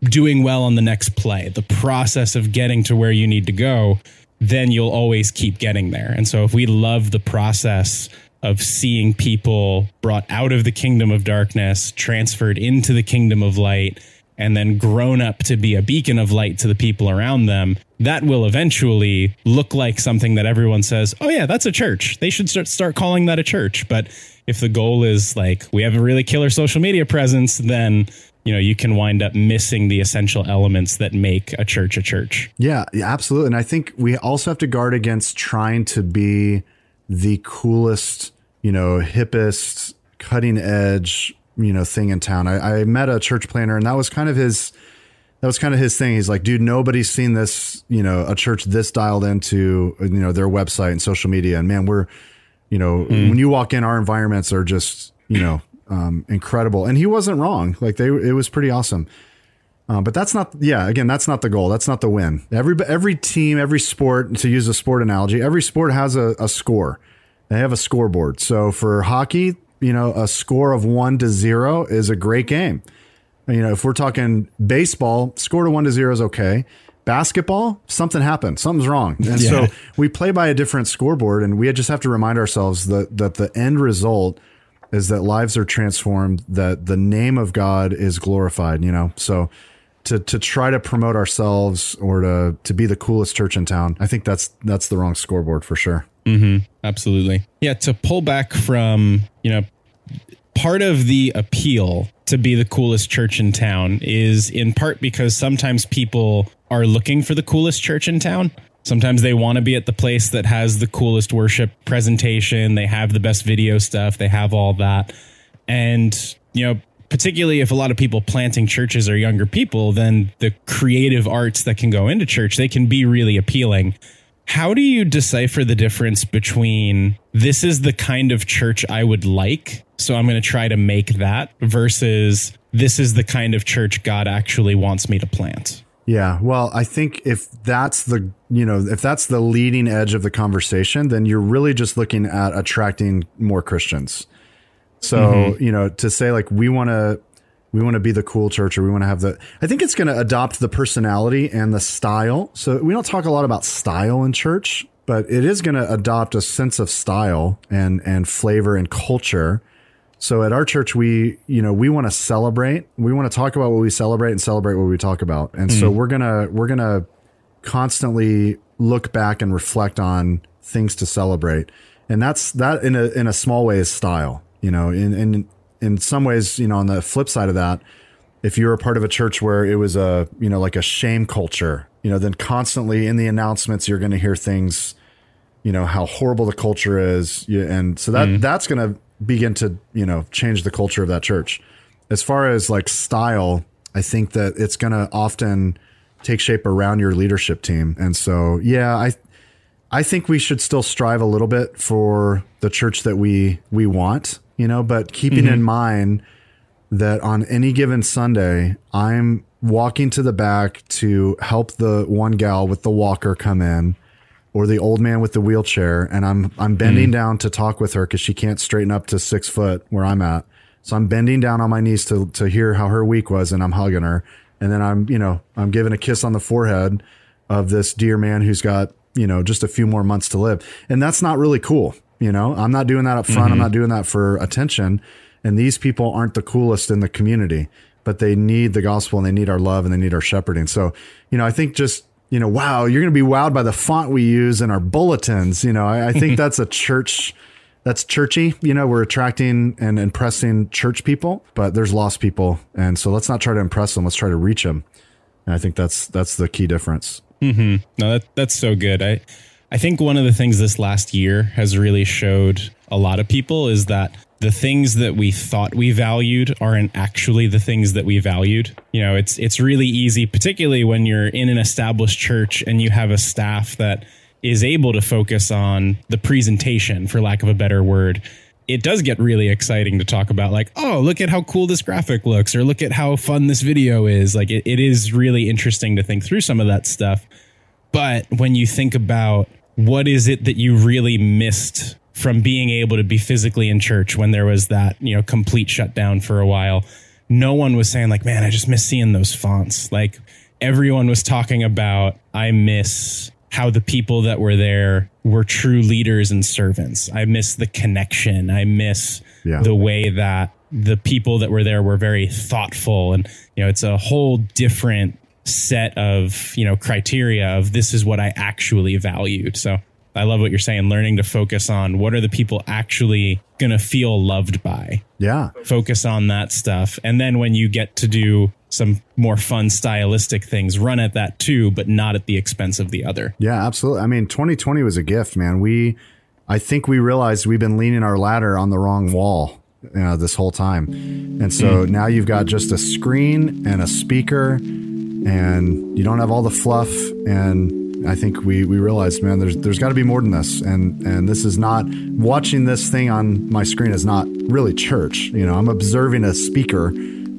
doing well on the next play, the process of getting to where you need to go, then you'll always keep getting there. And so if we love the process of seeing people brought out of the kingdom of darkness, transferred into the kingdom of light, and then grown up to be a beacon of light to the people around them, that will eventually look like something that everyone says, "Oh yeah, that's a church. They should start start calling that a church." But if the goal is like we have a really killer social media presence, then you know you can wind up missing the essential elements that make a church a church. Yeah, absolutely. And I think we also have to guard against trying to be the coolest, you know, hippest, cutting edge, you know, thing in town. I, I met a church planter and that was kind of his that was kind of his thing. He's like, dude, nobody's seen this, you know, a church this dialed into, you know, their website and social media. And man, we're, you know, when you walk in, our environments are just, you know, um, incredible. And he wasn't wrong. Like they, it was pretty awesome. Uh, but that's not, yeah. Again, that's not the goal. That's not the win. Every every team, every sport, to use a sport analogy, every sport has a, a score. They have a scoreboard. So for hockey, you know, a score of one to zero is a great game. You know, if we're talking baseball, score to one to zero is okay. Basketball, something happened, something's wrong, and Yeah. so we play by a different scoreboard, and we just have to remind ourselves that that the end result is that lives are transformed, that the name of God is glorified. You know, so to to try to promote ourselves or to to be the coolest church in town, I think that's that's the wrong scoreboard for sure. Mm-hmm. Absolutely. Yeah, to pull back from, you know, part of the appeal to be the coolest church in town is in part because sometimes people are looking for the coolest church in town. Sometimes they want to be at the place that has the coolest worship presentation, they have the best video stuff, they have all that. And, you know, particularly if a lot of people planting churches are younger people, then the creative arts that can go into church, they can be really appealing. How do you decipher the difference between this is the kind of church I would like, so I'm going to try to make that versus this is the kind of church God actually wants me to plant? Yeah, well, I think if that's the, you know, if that's the leading edge of the conversation, then you're really just looking at attracting more Christians. So, mm-hmm. you know, to say like we want to we want to be the cool church or we want to have the I think it's going to adopt the personality and the style. So, we don't talk a lot about style in church, but it is going to adopt a sense of style and and flavor and culture so at our church, we, you know, we want to celebrate. We want to talk about what we celebrate and celebrate what we talk about. And mm so we're gonna we're gonna constantly look back and reflect on things to celebrate. And that's that in a in a small way is style. You know, in in in some ways, you know, on the flip side of that, if you're a part of a church where it was a you know like a shame culture, you know, then constantly in the announcements you're going to hear things you know how horrible the culture is and so that mm. that's going to begin to you know change the culture of that church. As far as like style, I think that it's going to often take shape around your leadership team, and so yeah, I I think we should still strive a little bit for the church that we we want, you know, but keeping mm-hmm. in mind that on any given Sunday, I'm walking to the back to help the one gal with the walker come in or the old man with the wheelchair and I'm I'm bending mm. down to talk with her because she can't straighten up to six foot where I'm at. So I'm bending down on my knees to to hear how her week was and I'm hugging her. And then I'm, you know, I'm giving a kiss on the forehead of this dear man who's got, you know, just a few more months to live. And that's not really cool. You know, I'm not doing that up front. Mm-hmm. I'm not doing that for attention. And these people aren't the coolest in the community, but they need the gospel and they need our love and they need our shepherding. So, you know, I think just you know, wow, you're going to be wowed by the font we use in our bulletins. You know, I, I think that's a church. That's churchy. You know, we're attracting and impressing church people, but there's lost people, and so let's not try to impress them. Let's try to reach them. And I think that's that's the key difference. Mm-hmm. No, that that's so good. I I think one of the things this last year has really showed a lot of people is that the things that we thought we valued aren't actually the things that we valued. You know, it's it's really easy, particularly when you're in an established church and you have a staff that is able to focus on the presentation, for lack of a better word. It does get really exciting to talk about, like, oh, look at how cool this graphic looks, or look at how fun this video is. Like, it, it is really interesting to think through some of that stuff. But when you think about what is it that you really missed from being able to be physically in church when there was that, you know, complete shutdown for a while. No one was saying like, man, I just miss seeing those fonts. Like everyone was talking about, I miss how the people that were there were true leaders and servants. I miss the connection. I miss yeah. the way that the people that were there were very thoughtful and you know it's a whole different set of you know criteria of this is what I actually valued. So I love what you're saying. Learning to focus on what are the people actually going to feel loved by. Yeah. Focus on that stuff. And then when you get to do some more fun stylistic things, run at that too, but not at the expense of the other. Yeah, absolutely. I mean, 2020 was a gift, man. We, I think we realized we've been leaning our ladder on the wrong wall you know, this whole time. And so mm. now you've got just a screen and a speaker and you don't have all the fluff and I think we we realized, man, there's there's got to be more than this, and and this is not watching this thing on my screen is not really church. You know, I'm observing a speaker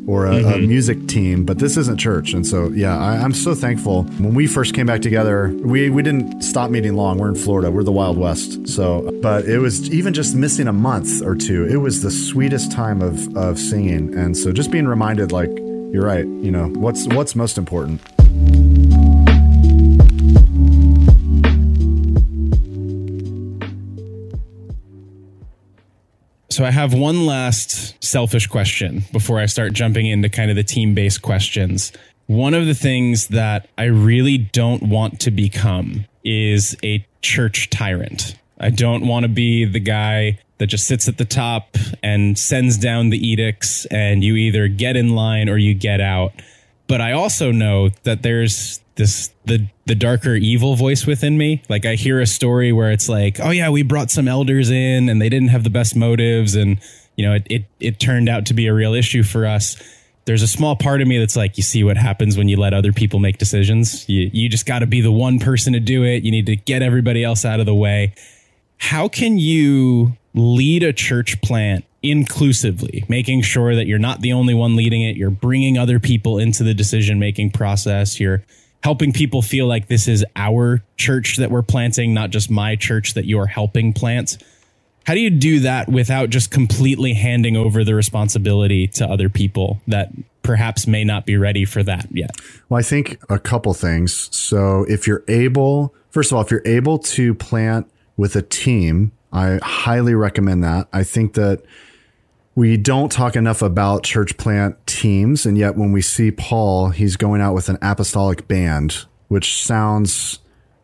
or a, mm-hmm. a, music team, but this isn't church. And so, yeah, I, am so thankful. When we first came back together, we, we didn't stop meeting long. We're in Florida, we're the Wild West. So, but it was even just missing a month or two, it was the sweetest time of, of singing. And so just being reminded, like, you're right, you know, what's, what's most important. So I have one last selfish question before I start jumping into kind of the team based questions. One of the things that I really don't want to become is a church tyrant. I don't want to be the guy that just sits at the top and sends down the edicts and you either get in line or you get out. But I also know that there's this the the darker evil voice within me. Like I hear a story where it's like, oh yeah, we brought some elders in and they didn't have the best motives and you know, it, it, it turned out to be a real issue for us. There's a small part of me that's like, you see what happens when you let other people make decisions. You, you just got to be the one person to do it. You need to get everybody else out of the way. How can you lead a church plant inclusively, making sure that you're not the only one leading it? You're bringing other people into the decision making process. You're helping people feel like this is our church that we're planting, not just my church that you're helping plant. How do you do that without just completely handing over the responsibility to other people that perhaps may not be ready for that yet? Well, I think a couple things. So, if you're able, first of all, if you're able to plant with a team, I highly recommend that. I think that we don't talk enough about church plant teams. And yet, when we see Paul, he's going out with an apostolic band, which sounds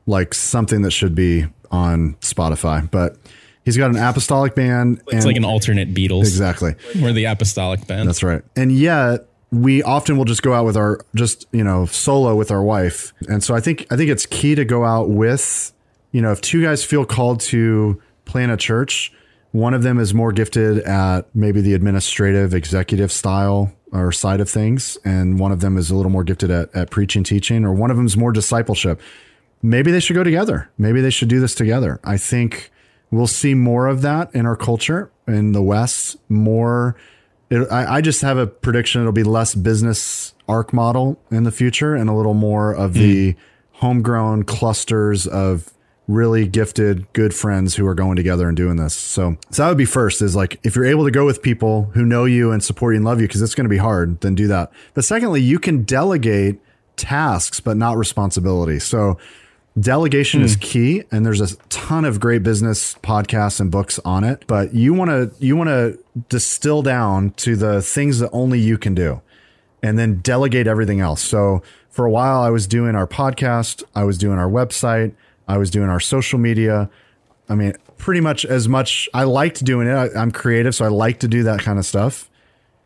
like something that should be on Spotify. But He's got an apostolic band. It's like an alternate Beatles. Exactly. We're the apostolic band. That's right. And yet we often will just go out with our just, you know, solo with our wife. And so I think I think it's key to go out with, you know, if two guys feel called to plan a church, one of them is more gifted at maybe the administrative executive style or side of things, and one of them is a little more gifted at, at preaching, teaching, or one of them is more discipleship. Maybe they should go together. Maybe they should do this together. I think we'll see more of that in our culture in the West. More, it, I, I, just have a prediction it'll be less business arc model in the future and a little more of mm. the homegrown clusters of really gifted, good friends who are going together and doing this. So, so that would be first is like if you're able to go with people who know you and support you and love you, because it's going to be hard, then do that. But secondly, you can delegate tasks, but not responsibility. So Delegation mm. is hmm. key, and there's a ton of great business podcasts and books on it. But you want to you want to distill down to the things that only you can do, and then delegate everything else. So for a while, I was doing our podcast, I was doing our website, I was doing our social media. I mean, pretty much as much. I liked doing it. I, I'm creative, so I like to do that kind of stuff.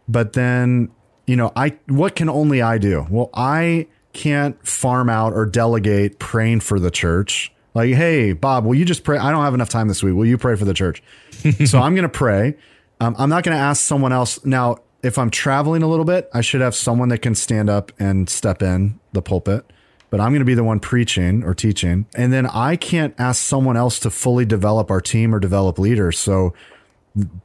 But then, you know, I what can only I do? Well, I can't farm out or delegate praying for the church. Like, hey, Bob, will you just pray? I don't have enough time this week. Will you pray for the church? so I'm going to pray. Um, I'm not going to ask someone else. Now, if I'm traveling a little bit, I should have someone that can stand up and step in the pulpit. But I'm going to be the one preaching or teaching. And then I can't ask someone else to fully develop our team or develop leaders. So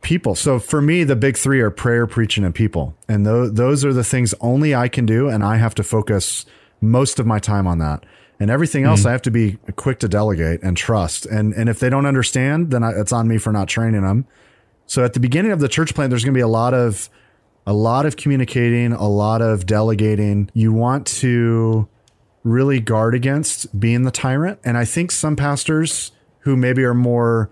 people. So for me, the big three are prayer, preaching, and people. And th- those are the things only I can do. And I have to focus most of my time on that. And everything else, mm-hmm. I have to be quick to delegate and trust. And and if they don't understand, then I, it's on me for not training them. So at the beginning of the church plant, there's going to be a lot of a lot of communicating, a lot of delegating. You want to really guard against being the tyrant. And I think some pastors who maybe are more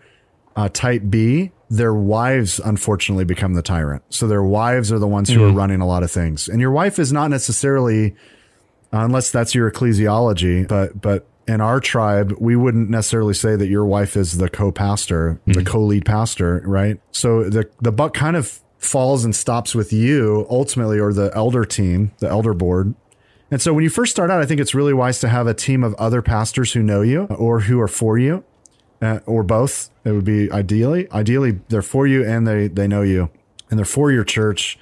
uh, type B, their wives unfortunately become the tyrant. So their wives are the ones who mm. are running a lot of things. And your wife is not necessarily unless that's your ecclesiology. But but in our tribe, we wouldn't necessarily say that your wife is the co-pastor, mm-hmm. the co-lead pastor, right? So the the buck kind of falls and stops with you ultimately, or the elder team, the elder board. And so when you first start out, I think it's really wise to have a team of other pastors who know you or who are for you, uh, or both. It would be ideally, ideally they're for you and they they know you, and they're for your church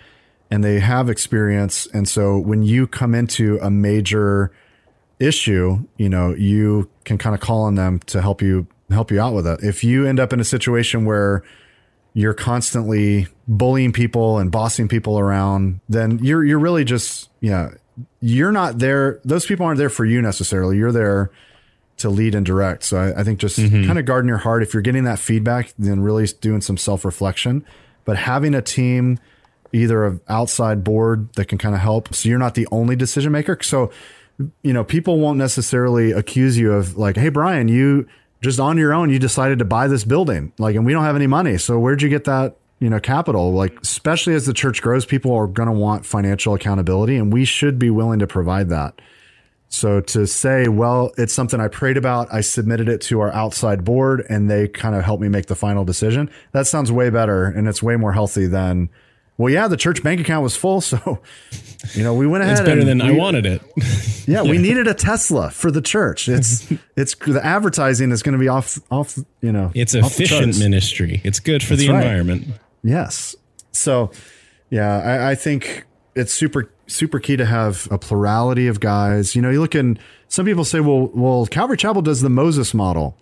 and they have experience. And so when you come into a major issue, you know, you can kind of call on them to help you help you out with it. If you end up in a situation where you're constantly bullying people and bossing people around, then you're you're really just yeah, you're not there. Those people aren't there for you necessarily. You're there to lead and direct. So I, I think just mm-hmm. kind of guarding your heart. If you're getting that feedback, then really doing some self reflection. But having a team either an outside board that can kind of help. So you're not the only decision maker. So, you know, people won't necessarily accuse you of like, Hey, Brian, you just on your own, you decided to buy this building. Like, and we don't have any money. So where'd you get that, you know, capital? Like, especially as the church grows, people are going to want financial accountability and we should be willing to provide that. So to say, well, it's something I prayed about, I submitted it to our outside board and they kind of helped me make the final decision. That sounds way better and it's way more healthy than well, yeah, the church bank account was full, so you know we went ahead. It's better than we, I wanted it. yeah, yeah, we needed a Tesla for the church. It's it's the advertising is going to be off off. You know, it's efficient ministry. It's good for That's the right. environment. Yes, So, yeah, I, I think it's super super key to have a plurality of guys. You know, you look in some people say, well, well, Calvary Chapel does the Moses model.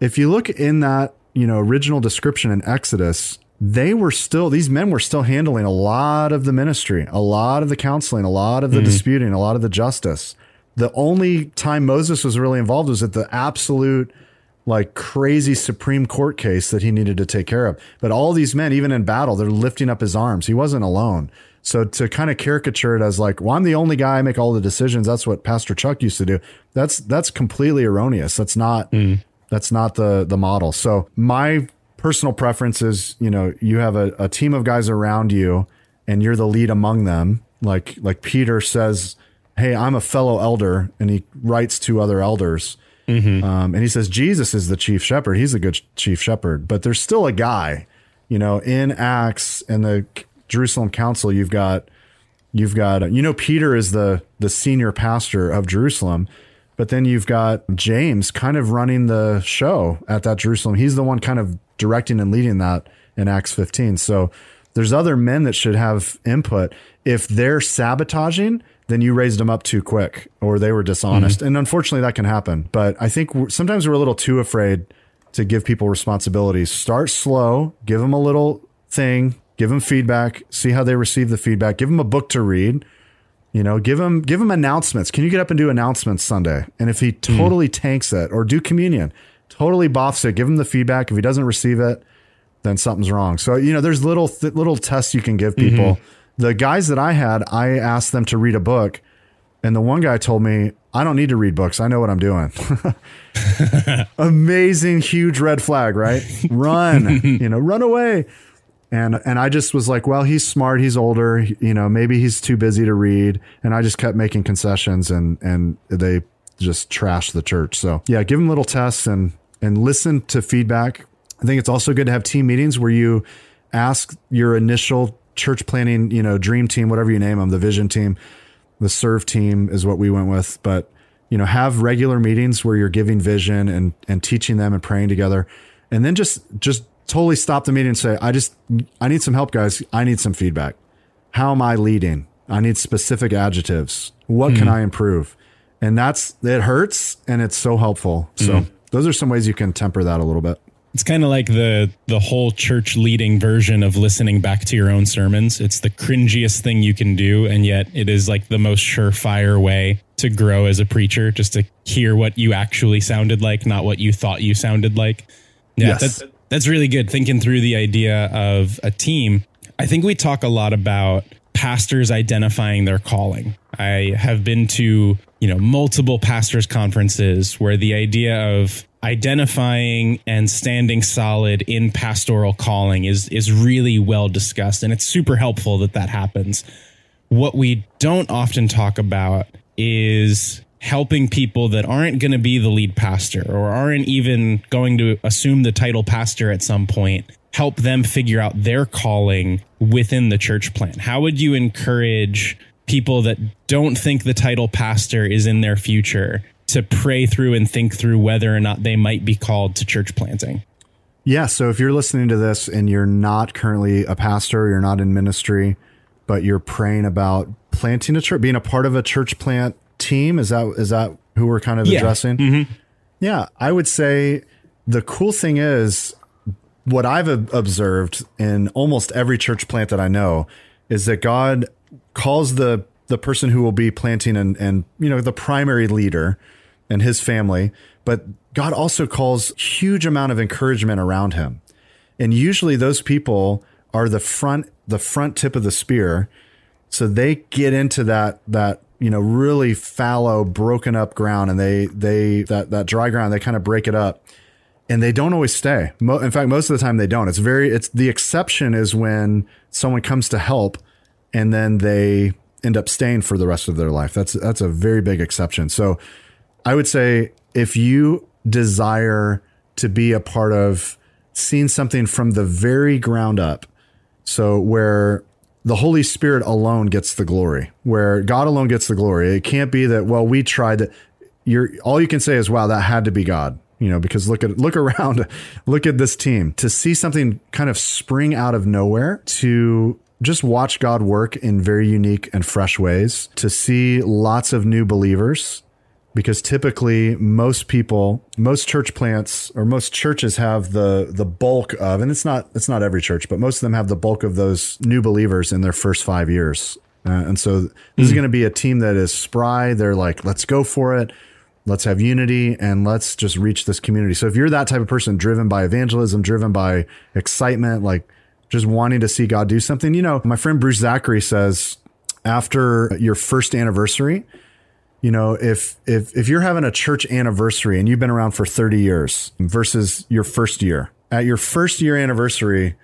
If you look in that, you know, original description in Exodus, they were still these men were still handling a lot of the ministry, a lot of the counseling, a lot of the mm. disputing, a lot of the justice. The only time Moses was really involved was at the absolute like crazy Supreme Court case that he needed to take care of. But all these men, even in battle, they're lifting up his arms. He wasn't alone. So to kind of caricature it as like, well, I'm the only guy I make all the decisions. That's what Pastor Chuck used to do. That's that's completely erroneous. That's not mm. that's not the the model. So my personal preference is, you know, you have a, a team of guys around you and you're the lead among them. Like like Peter says, Hey, I'm a fellow elder, and he writes to other elders. Mm-hmm. Um, and he says Jesus is the chief shepherd. He's a good chief shepherd, but there's still a guy, you know, in Acts and the Jerusalem Council, you've got you've got you know Peter is the the senior pastor of Jerusalem, but then you've got James kind of running the show at that Jerusalem. He's the one kind of directing and leading that in Acts 15. So there's other men that should have input. If they're sabotaging, then you raised them up too quick or they were dishonest. Mm-hmm. And unfortunately that can happen. But I think sometimes we're a little too afraid to give people responsibilities. Start slow, give them a little thing, give them feedback, see how they receive the feedback, give them a book to read. You know, give them give them announcements. Can you get up and do announcements Sunday? And if he hmm. totally mm. tanks it, or do communion, totally boffs it, give him the feedback. If he doesn't receive it, then something's wrong. So you know, there's little th- little tests you can give people. Mm-hmm. The guys that I had, I asked them to read a book, and the one guy told me, "I don't need to read books. I know what I'm doing." Amazing, huge red flag, right? Run, you know, run away and and I just was like, well, he's smart, he's older, you know, maybe he's too busy to read, and I just kept making concessions, and and they just trashed the church. So yeah, give them little tests and and listen to feedback. I think it's also good to have team meetings where you ask your initial church planting, you know, dream team, whatever you name them, the vision team, the serve team is what we went with, but you know, have regular meetings where you're giving vision and and teaching them and praying together, and then just just totally stop the meeting and say, I just, I need some help, guys. I need some feedback. How am I leading? I need specific adjectives. What mm-hmm. can I improve? And that's, it hurts and it's so helpful. So mm-hmm. those are some ways you can temper that a little bit. It's kind of like the the whole church leading version of listening back to your own sermons. It's the cringiest thing you can do, and yet it is like the most surefire way to grow as a preacher, just to hear what you actually sounded like, not what you thought you sounded like. Yeah, yes. that, that's really good. Thinking through the idea of a team, I think we talk a lot about pastors identifying their calling. I have been to, you know, multiple pastors conferences where the idea of identifying and standing solid in pastoral calling is is really well discussed and it's super helpful that that happens. What we don't often talk about is helping people that aren't going to be the lead pastor or aren't even going to assume the title pastor at some point help them figure out their calling within the church plant how would you encourage people that don't think the title pastor is in their future to pray through and think through whether or not they might be called to church planting yeah so if you're listening to this and you're not currently a pastor you're not in ministry but you're praying about planting a church being a part of a church plant team? Is that is that who we're kind of yeah. addressing? Mm-hmm. Yeah, I would say the cool thing is what I've observed in almost every church plant that I know is that God calls the the person who will be planting and and you know the primary leader and his family, but God also calls huge amount of encouragement around him. And usually those people are the front the front tip of the spear. So they get into that that you know really fallow broken up ground and they they that that dry ground they kind of break it up and they don't always stay in fact most of the time they don't it's very it's the exception is when someone comes to help and then they end up staying for the rest of their life that's that's a very big exception so i would say if you desire to be a part of seeing something from the very ground up so where the Holy Spirit alone gets the glory, where God alone gets the glory. It can't be that, well, we tried that. You're all you can say is, wow, that had to be God. you know, because look at look around, look at this team to see something kind of spring out of nowhere to just watch God work in very unique and fresh ways, to see lots of new believers because typically most people most church plants or most churches have the the bulk of and it's not it's not every church but most of them have the bulk of those new believers in their first 5 years. Uh, and so this mm. is going to be a team that is spry. They're like let's go for it. Let's have unity and let's just reach this community. So if you're that type of person driven by evangelism driven by excitement like just wanting to see God do something you know my friend Bruce Zachary says after your first anniversary you know, if if if you're having a church anniversary and you've been around for 30 years versus your first year, at your first year anniversary,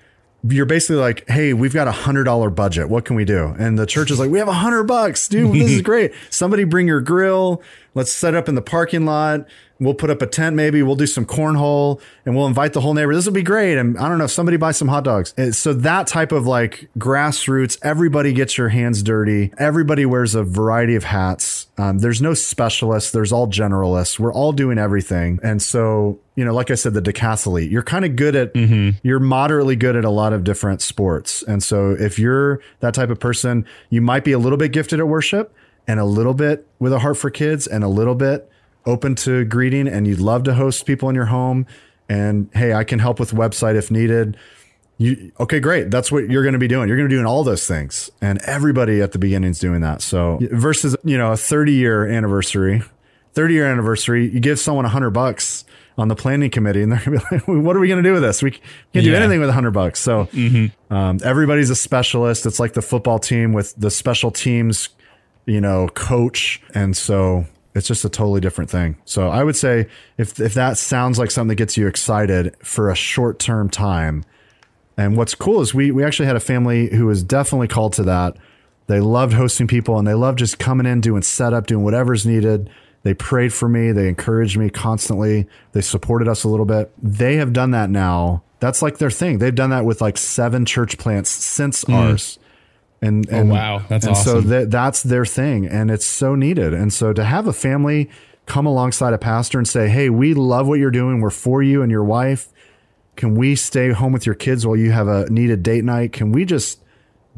you're basically like, hey, we've got a hundred dollar budget. What can we do? And the church is like, we have a hundred bucks, dude. This is great. Somebody bring your grill. Let's set up in the parking lot. We'll put up a tent, maybe we'll do some cornhole and we'll invite the whole neighborhood. This will be great. And I don't know, if somebody buys some hot dogs. So that type of like grassroots, everybody gets your hands dirty. Everybody wears a variety of hats. Um, there's no specialists. There's all generalists. We're all doing everything. And so, you know, like I said, the decathlete, you're kind of good at, mm-hmm. you're moderately good at a lot of different sports. And so if you're that type of person, you might be a little bit gifted at worship and a little bit with a heart for kids and a little bit open to greeting and you'd love to host people in your home and hey, I can help with website if needed. You, okay, great. That's what you're going to be doing. You're going to be doing all those things. And everybody at the beginning is doing that. So versus, you know, a 30 year anniversary, 30 year anniversary, you give someone hundred bucks on the planning committee and they're going to be like, what are we going to do with this? We can't do yeah. anything with hundred bucks. So mm-hmm. um, everybody's a specialist. It's like the football team with the special teams, you know, coach. And so it's just a totally different thing. So I would say if if that sounds like something that gets you excited for a short term time, and what's cool is we we actually had a family who was definitely called to that. They loved hosting people and they loved just coming in, doing setup, doing whatever's needed. They prayed for me. They encouraged me constantly. They supported us a little bit. They have done that now. That's like their thing. They've done that with like seven church plants since mm. ours. And, and oh, wow, that's and awesome. so th- that's their thing, and it's so needed. And so to have a family come alongside a pastor and say, "Hey, we love what you're doing. We're for you and your wife. Can we stay home with your kids while you have a needed date night? Can we just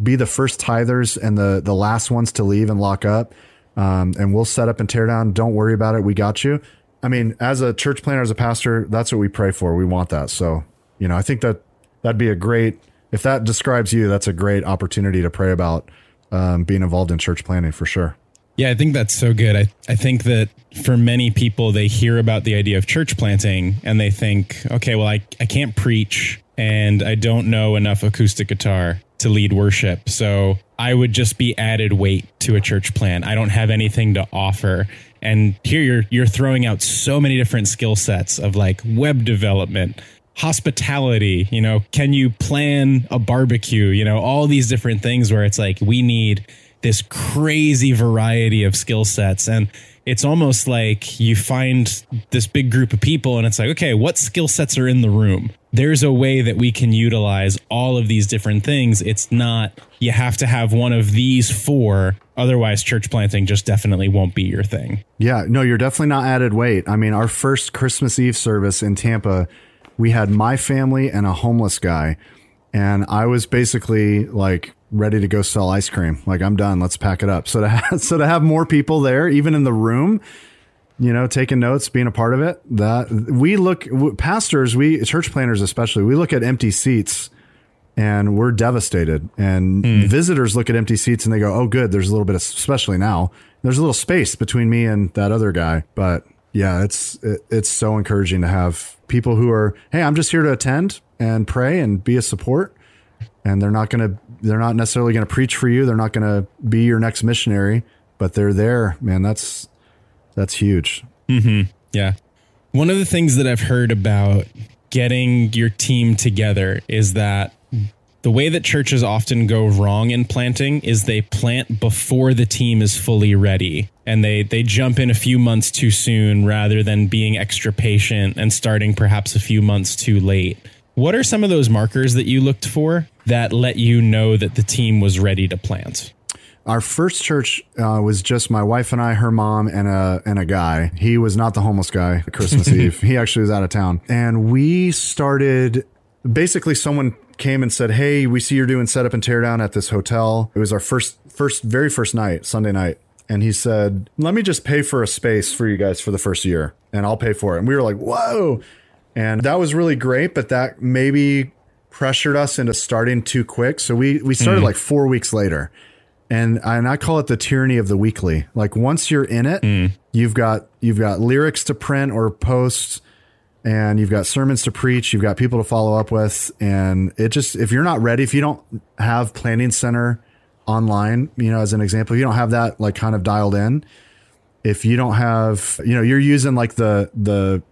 be the first tithers and the the last ones to leave and lock up? Um, and we'll set up and tear down. Don't worry about it. We got you." I mean, as a church planter, as a pastor, that's what we pray for. We want that. So, you know, I think that that'd be a great if that describes you, that's a great opportunity to pray about um, being involved in church planting for sure. Yeah, I think that's so good. I, I think that for many people, they hear about the idea of church planting and they think, okay, well, I, I can't preach and I don't know enough acoustic guitar to lead worship. So I would just be added weight to a church plant. I don't have anything to offer. And here you're you're throwing out so many different skill sets of like web development, hospitality, you know, can you plan a barbecue, you know, all these different things where it's like we need this crazy variety of skill sets. And it's almost like you find this big group of people and it's like okay what skill sets are in the room? There's a way that we can utilize all of these different things. It's not you have to have one of these four otherwise church planting just definitely won't be your thing. Yeah no you're definitely not added weight. I mean our first christmas eve service in tampa we had my family and a homeless guy. And I was basically like ready to go sell ice cream. Like I'm done. Let's pack it up. So to have, so to have more people there, even in the room, you know, taking notes, being a part of it. That we look pastors, we church planters especially, we look at empty seats and we're devastated. And mm. visitors look at empty seats and they go, "Oh, good. There's a little bit of, especially now, there's a little space between me and that other guy." But yeah, it's it, it's so encouraging to have people who are, hey, I'm just here to attend and pray and be a support, and they're not gonna they're not necessarily gonna preach for you. They're not gonna be your next missionary, but they're there, man. That's that's huge. Mm-hmm. Yeah, one of the things that I've heard about getting your team together is that the way that churches often go wrong in planting is they plant before the team is fully ready and they they jump in a few months too soon rather than being extra patient and starting perhaps a few months too late. What are some of those markers that you looked for that let you know that the team was ready to plant? Our first church uh, was just my wife and I, her mom, and a and a guy. He was not the homeless guy. Christmas Eve, he actually was out of town, and we started. Basically, someone came and said, "Hey, we see you're doing setup and teardown at this hotel." It was our first, first, very first night, Sunday night, and he said, "Let me just pay for a space for you guys for the first year, and I'll pay for it." And we were like, "Whoa!" And that was really great, but that maybe pressured us into starting too quick. So we we started Mm. like four weeks later, and and I call it the tyranny of the weekly. Like once you're in it, Mm. you've got you've got lyrics to print or post, and you've got sermons to preach. You've got people to follow up with, and it just if you're not ready, if you don't have Planning Center online, you know, as an example, if you don't have that like kind of dialed in. If you don't have, you know, you're using like the the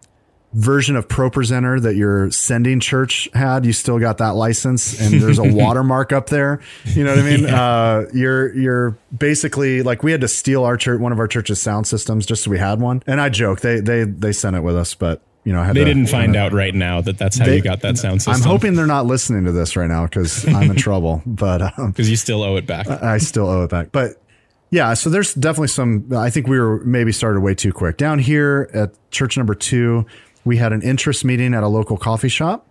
version of ProPresenter that your sending church had, you still got that license and there's a watermark up there. You know what I mean? Uh, you're, you're basically like, we had to steal our church, one of our church's sound systems just so we had one. And I joke, they, they, they sent it with us, but you know, They to- didn't find out right now that that's how They- you got that sound system. I'm hoping they're not listening to this right now because I'm in trouble, but, um, because you still owe it back. I still owe it back. But yeah, so there's definitely some. I think we were maybe started way too quick. Down here at church number two, we had an interest meeting at a local coffee shop.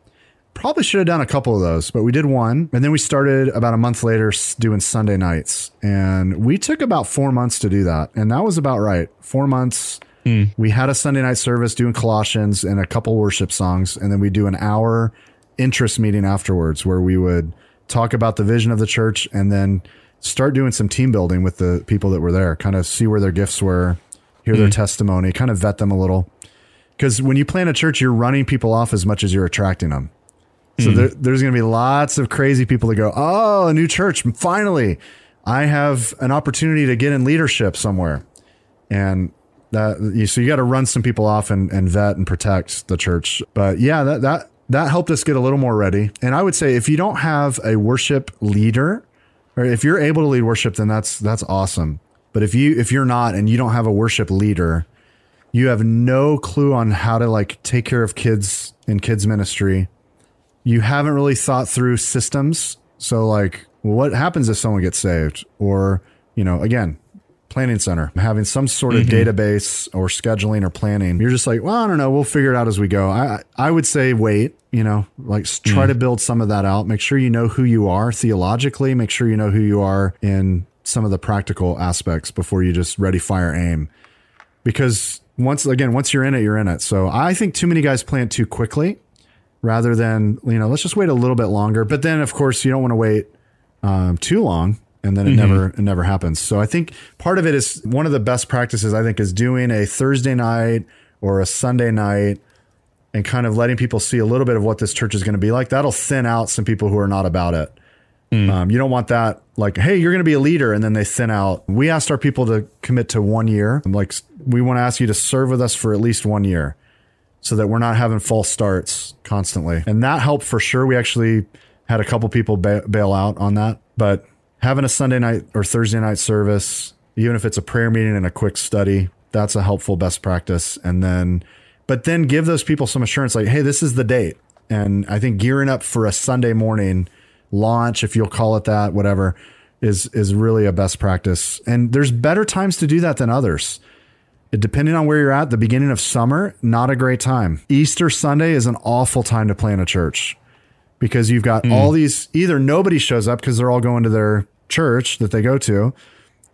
Probably should have done a couple of those, but we did one. And then we started about a month later doing Sunday nights. And we took about four months to do that. And that was about right. Four months. Hmm. We had a Sunday night service doing Colossians and a couple worship songs. And then we do an hour interest meeting afterwards where we would talk about the vision of the church and then start doing some team building with the people that were there, kind of see where their gifts were, hear their hmm. testimony, kind of vet them a little. Because when you plan a church, you're running people off as much as you're attracting them. So hmm. there, there's going to be lots of crazy people that go, "Oh, a new church! Finally, I have an opportunity to get in leadership somewhere." And that you so you got to run some people off and, and vet and protect the church. But yeah, that that that helped us get a little more ready. And I would say if you don't have a worship leader, or if you're able to lead worship, then that's that's awesome. But if you if you're not and you don't have a worship leader, you have no clue on how to like take care of kids in kids ministry. You haven't really thought through systems. So like what happens if someone gets saved or, you know, again, planning center, having some sort of database or scheduling or planning. You're just like, well, I don't know, we'll figure it out as we go. I I would say wait, you know, like try to build some of that out. Make sure you know who you are theologically, make sure you know who you are in some of the practical aspects before you just ready fire aim because once again once you're in it you're in it so i think too many guys plant too quickly rather than you know let's just wait a little bit longer but then of course you don't want to wait um, too long and then it never it never happens so i think part of it is one of the best practices i think is doing a thursday night or a sunday night and kind of letting people see a little bit of what this church is going to be like that'll thin out some people who are not about it um, you don't want that like, hey, you're going to be a leader, and then they thin out. We asked our people to commit to one year. Like, we want to ask you to serve with us for at least one year, so that we're not having false starts constantly. And that helped for sure. We actually had a couple people ba- bail out on that, but having a Sunday night or Thursday night service, even if it's a prayer meeting and a quick study, that's a helpful best practice. And then, but then give those people some assurance, like, hey, this is the date. And I think gearing up for a Sunday morning launch, if you'll call it that, whatever, is is really a best practice. And there's better times to do that than others. It, depending on where you're at, the beginning of summer, not a great time. Easter Sunday is an awful time to plan a church because you've got hmm. all these either nobody shows up because they're all going to their church that they go to,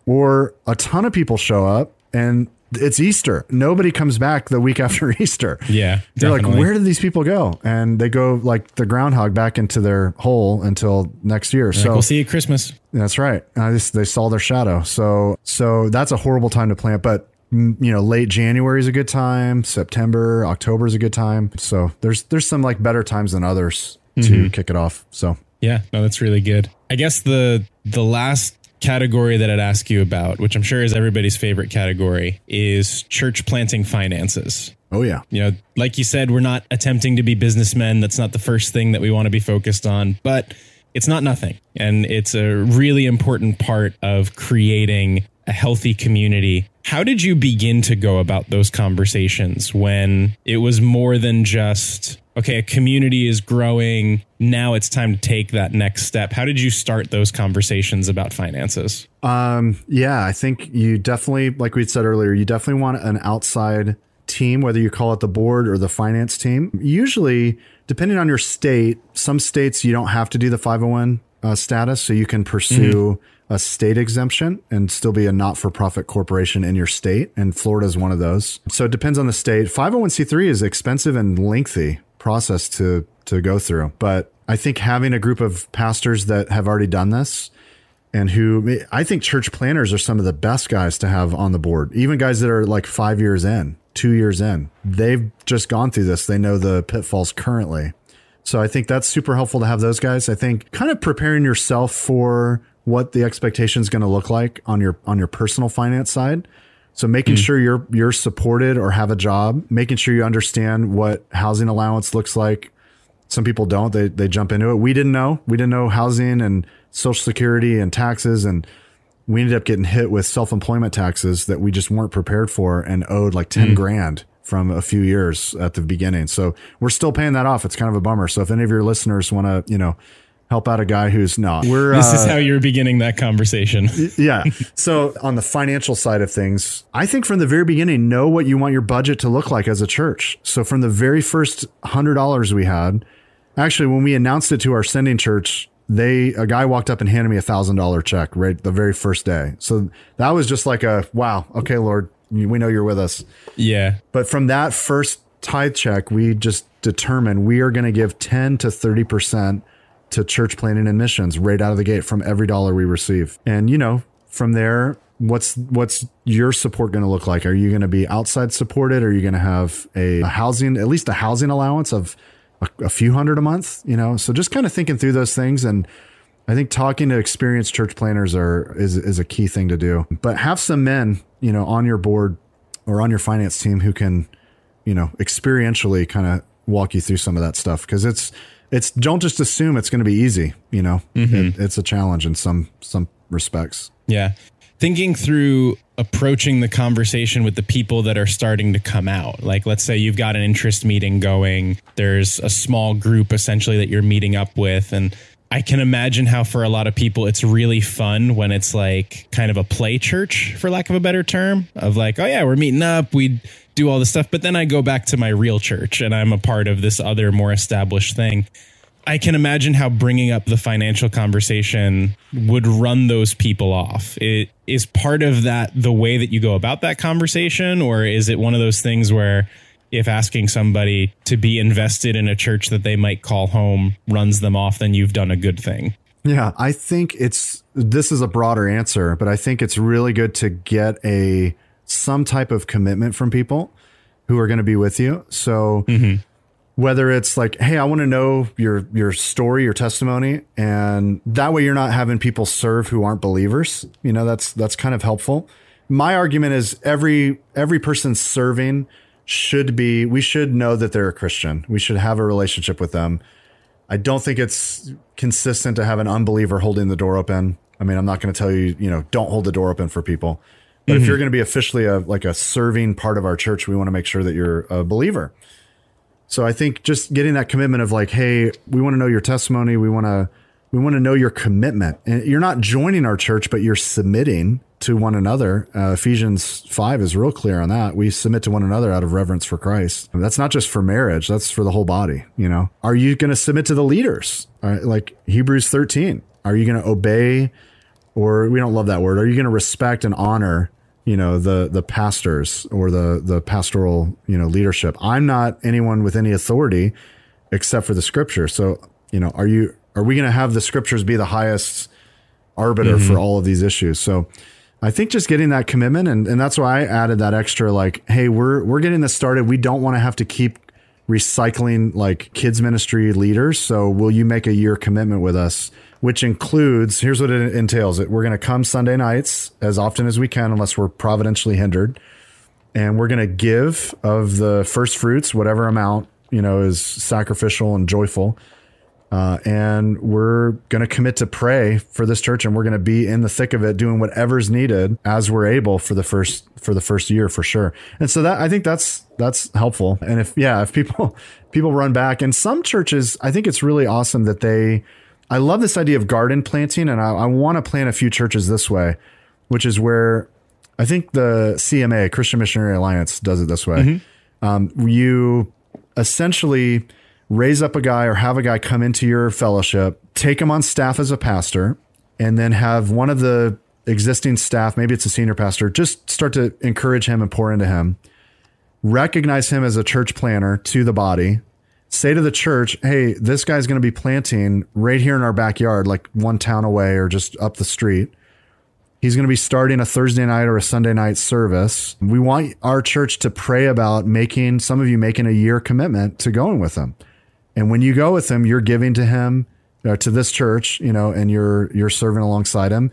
or a ton of people show up and it's Easter. Nobody comes back the week after Easter. Yeah, They're like, where did these people go? And they go like the groundhog back into their hole until next year. so we'll see you at Christmas. that's right. I just, they saw their shadow. So so that's a horrible time to plant. But mm, you know, late January is a good time. September, October is a good time. So there's there's some like better times than others to kick it off. So Yeah, no, that's really good. I guess the the last category that I'd ask you about, which I'm sure is everybody's favorite category, is church planting finances. oh yeah, You know, like you said, we're not attempting to be businessmen. That's not the first thing that we want to be focused on, but it's not nothing. And it's a really important part of creating a healthy community. How did you begin to go about those conversations when it was more than just, okay, a community is growing. Now it's time to take that next step. How did you start those conversations about finances? Um, yeah, I think you definitely, like we said earlier, you definitely want an outside team, whether you call it the board or the finance team. Usually, depending on your state, some states you don't have to do the 501 uh, status, so you can pursue mm-hmm. a state exemption and still be a not for profit corporation in your state. And Florida is one of those. So it depends on the state. 501c3 is expensive and lengthy process to to go through, but I think having a group of pastors that have already done this and who I think church planters are some of the best guys to have on the board, even guys that are like five years in, two years in. They've just gone through this. They know the pitfalls currently. So I think that's super helpful to have those guys. I think kind of preparing yourself for what the expectation is going to look like on your on your personal finance side. So making mm sure you're you're supported or have a job, making sure you understand what housing allowance looks like. Some people don't. They they jump into it. We didn't know. We didn't know housing and social security and taxes and we ended up getting hit with self-employment taxes that we just weren't prepared for and owed like 10 mm grand from a few years at the beginning. So we're still paying that off. It's kind of a bummer. So if any of your listeners want to, you know, help out a guy who's not, we're, this uh, is how you're beginning that conversation. yeah. So on the financial side of things, I think from the very beginning, know what you want your budget to look like as a church. So from the very first hundred dollars we had, actually, when we announced it to our sending church, they a guy walked up and handed me a thousand dollar check right the very first day. So that was just like a wow. Okay, Lord, we know you're with us. Yeah. But from that first tithe check, we just determined we are going to give 10 to 30% to church planting and missions right out of the gate from every dollar we receive. And, you know, from there, what's what's your support going to look like? Are you going to be outside supported? Are you going to have a, a, housing, at least a housing allowance of a, a few hundred a month? You know, so just kind of thinking through those things and I think talking to experienced church planters are is is a key thing to do. But have some men, you know, on your board or on your finance team who can, you know, experientially kind of walk you through some of that stuff because it's it's don't just assume it's going to be easy. You know, mm-hmm. it, it's a challenge in some some respects. Yeah, thinking through approaching the conversation with the people that are starting to come out. Like, let's say you've got an interest meeting going, there's a small group essentially that you're meeting up with, and I can imagine how for a lot of people it's really fun when it's like kind of a play church, for lack of a better term, of like, oh yeah, we're meeting up, we do all this stuff, but then I go back to my real church and I'm a part of this other more established thing. I can imagine how bringing up the financial conversation would run those people off. It is part of that the way that you go about that conversation, or is it one of those things where if asking somebody to be invested in a church that they might call home runs them off, then you've done a good thing. Yeah, I think it's this is a broader answer, but I think it's really good to get a some type of commitment from people who are going to be with you. So mm-hmm. whether it's like, hey, I want to know your your story, your testimony, and that way you're not having people serve who aren't believers. You know, that's that's kind of helpful. My argument is every every person serving should be we should know that they're a Christian. We should have a relationship with them. I don't think it's consistent to have an unbeliever holding the door open. I mean, I'm not going to tell you, you know, don't hold the door open for people. But mm-hmm. if you're going to be officially a like a serving part of our church, we want to make sure that you're a believer. So I think just getting that commitment of like, hey, we want to know your testimony. We want to we want to know your commitment. And you're not joining our church, but you're submitting to one another. Uh, Ephesians 5 is real clear on that. We submit to one another out of reverence for Christ. That's not just for marriage, that's for the whole body, you know. Are you going to submit to the leaders? Uh, like Hebrews 13. Are you going to obey or we don't love that word. Are you going to respect and honor, you know, the the pastors or the the pastoral, you know, leadership? I'm not anyone with any authority except for the scripture. So, you know, are you are we going to have the scriptures be the highest arbiter mm-hmm. for all of these issues? So, I think just getting that commitment and, and that's why I added that extra like, hey, we're we're getting this started. We don't want to have to keep recycling like kids ministry leaders. So will you make a year commitment with us? Which includes here's what it entails. It we're gonna come Sunday nights as often as we can, unless we're providentially hindered. And we're gonna give of the first fruits, whatever amount, you know, is sacrificial and joyful. Uh, and we're going to commit to pray for this church and we're going to be in the thick of it doing whatever's needed as we're able for the first for the first year for sure. And so that i think that's that's helpful. And if yeah if people people run back and some churches i think it's really awesome that they i love this idea of garden planting and i, I want to plant a few churches this way which is where i think the cma christian missionary alliance does it this way. Um, you essentially raise up a guy or have a guy come into your fellowship, take him on staff as a pastor, and then have one of the existing staff, maybe it's a senior pastor, just start to encourage him and pour into him. Recognize him as a church planter to the body. Say to the church, hey, this guy's going to be planting right here in our backyard, like one town away or just up the street. He's going to be starting a Thursday night or a Sunday night service. We want our church to pray about making some of you making a year commitment to going with him. And when you go with him, you're giving to him, uh, to this church, you know, and you're you're serving alongside him.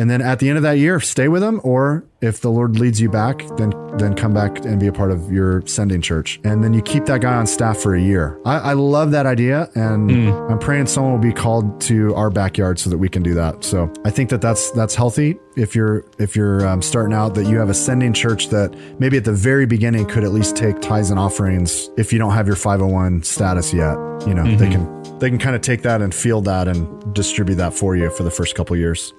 And then at the end of that year, stay with them, or if the Lord leads you back, then then come back and be a part of your sending church. And then you keep that guy on staff for a year. I, I love that idea, and I'm praying someone will be called to our backyard so that we can do that. So I think that that's that's healthy. If you're if you're um, starting out, that you have a sending church that maybe at the very beginning could at least take tithes and offerings if you don't have your 501 status yet. You know, they can they can kind of take that and field that and distribute that for you for the first couple years.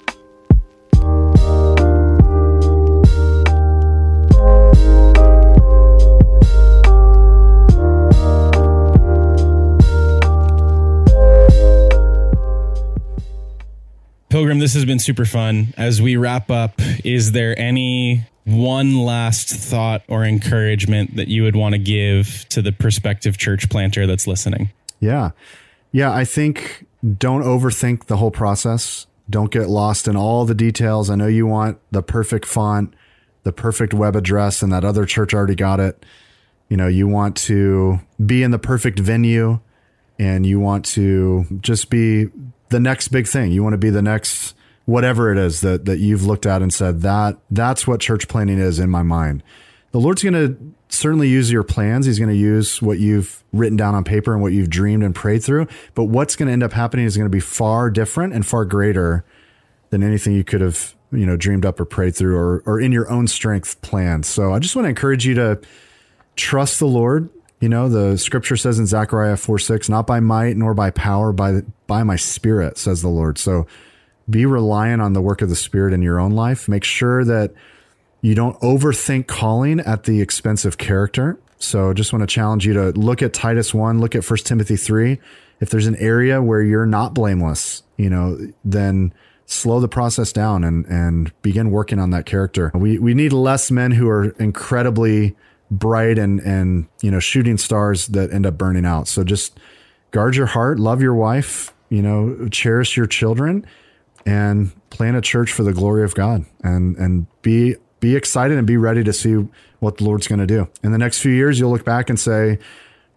Pilgrim, this has been super fun. As we wrap up, is there any one last thought or encouragement that you would want to give to the prospective church planter that's listening? Yeah. Yeah. I think don't overthink the whole process. Don't get lost in all the details. I know you want the perfect font, the perfect web address, and that other church already got it. You know, you want to be in the perfect venue and you want to just be the next big thing. You want to be the next whatever it is that that you've looked at and said that that's what church planting is in my mind. The Lord's going to certainly use your plans. He's going to use what you've written down on paper and what you've dreamed and prayed through. But what's going to end up happening is going to be far different and far greater than anything you could have, you know, dreamed up or prayed through or or in your own strength planned. So I just want to encourage you to trust the Lord. You know, the scripture says in Zechariah 4 6, not by might nor by power, by by my spirit, says the Lord. So be reliant on the work of the Spirit in your own life. Make sure that you don't overthink calling at the expense of character. So just want to challenge you to look at Titus 1, look at 1 Timothy 3. If there's an area where you're not blameless, you know, then slow the process down and and begin working on that character. We we need less men who are incredibly bright and and you know shooting stars that end up burning out. So just guard your heart, love your wife, you know, cherish your children and plan a church for the glory of God and and be be excited and be ready to see what the Lord's going to do. In the next few years you'll look back and say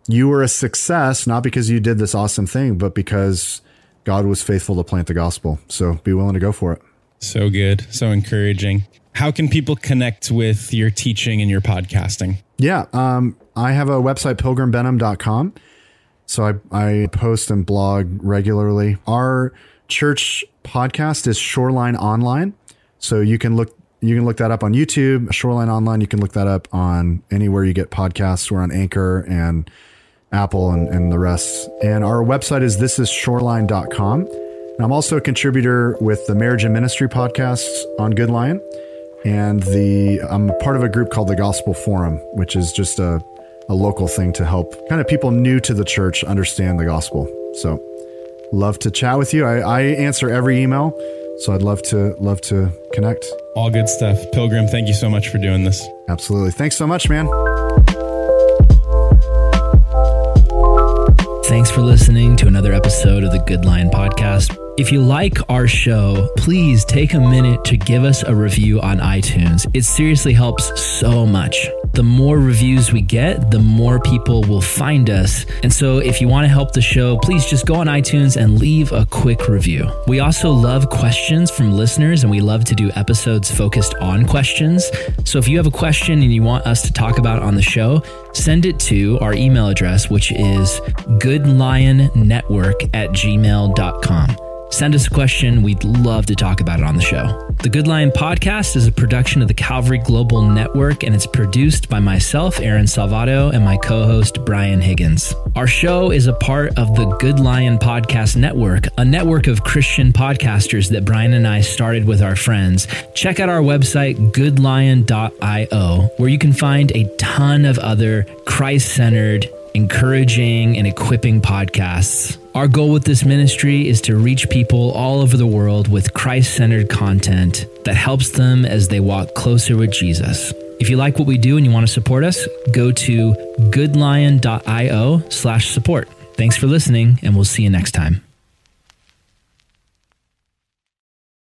you were a success not because you did this awesome thing but because God was faithful to plant the gospel. So be willing to go for it. So good, so encouraging. How can people connect with your teaching and your podcasting? Yeah, um, I have a website pilgrimbenham.com. So I, I post and blog regularly. Our church podcast is Shoreline Online. So you can look you can look that up on YouTube, Shoreline Online. You can look that up on anywhere you get podcasts. We're on Anchor and Apple and, and the rest. And our website is thisisshoreline.com. And I'm also a contributor with the Marriage and Ministry podcasts on GoodLion. And the I'm a part of a group called the Gospel Forum, which is just a, a local thing to help kind of people new to the church understand the gospel. So love to chat with you. I, I answer every email. So I'd love to love to connect. All good stuff. Pilgrim, thank you so much for doing this. Absolutely. Thanks so much, man. Thanks for listening to another episode of the GoodLion Podcast. If you like our show, please take a minute to give us a review on iTunes. It seriously helps so much. The more reviews we get, the more people will find us. And so if you want to help the show, please just go on iTunes and leave a quick review. We also love questions from listeners and we love to do episodes focused on questions. So if you have a question and you want us to talk about on the show, send it to our email address, which is goodlionnetwork at gmail.com. Send us a question. We'd love to talk about it on the show. The GoodLion Podcast is a production of the Calvary Global Network, and it's produced by myself, Aaron Salvato, and my co host, Brian Higgins. Our show is a part of the GoodLion Podcast Network, a network of Christian podcasters that Brian and I started with our friends. Check out our website, goodlion.io, where you can find a ton of other Christ centered, encouraging, and equipping podcasts. Our goal with this ministry is to reach people all over the world with Christ centered content that helps them as they walk closer with Jesus. If you like what we do and you want to support us, go to goodlion.io slash support. Thanks for listening, and we'll see you next time.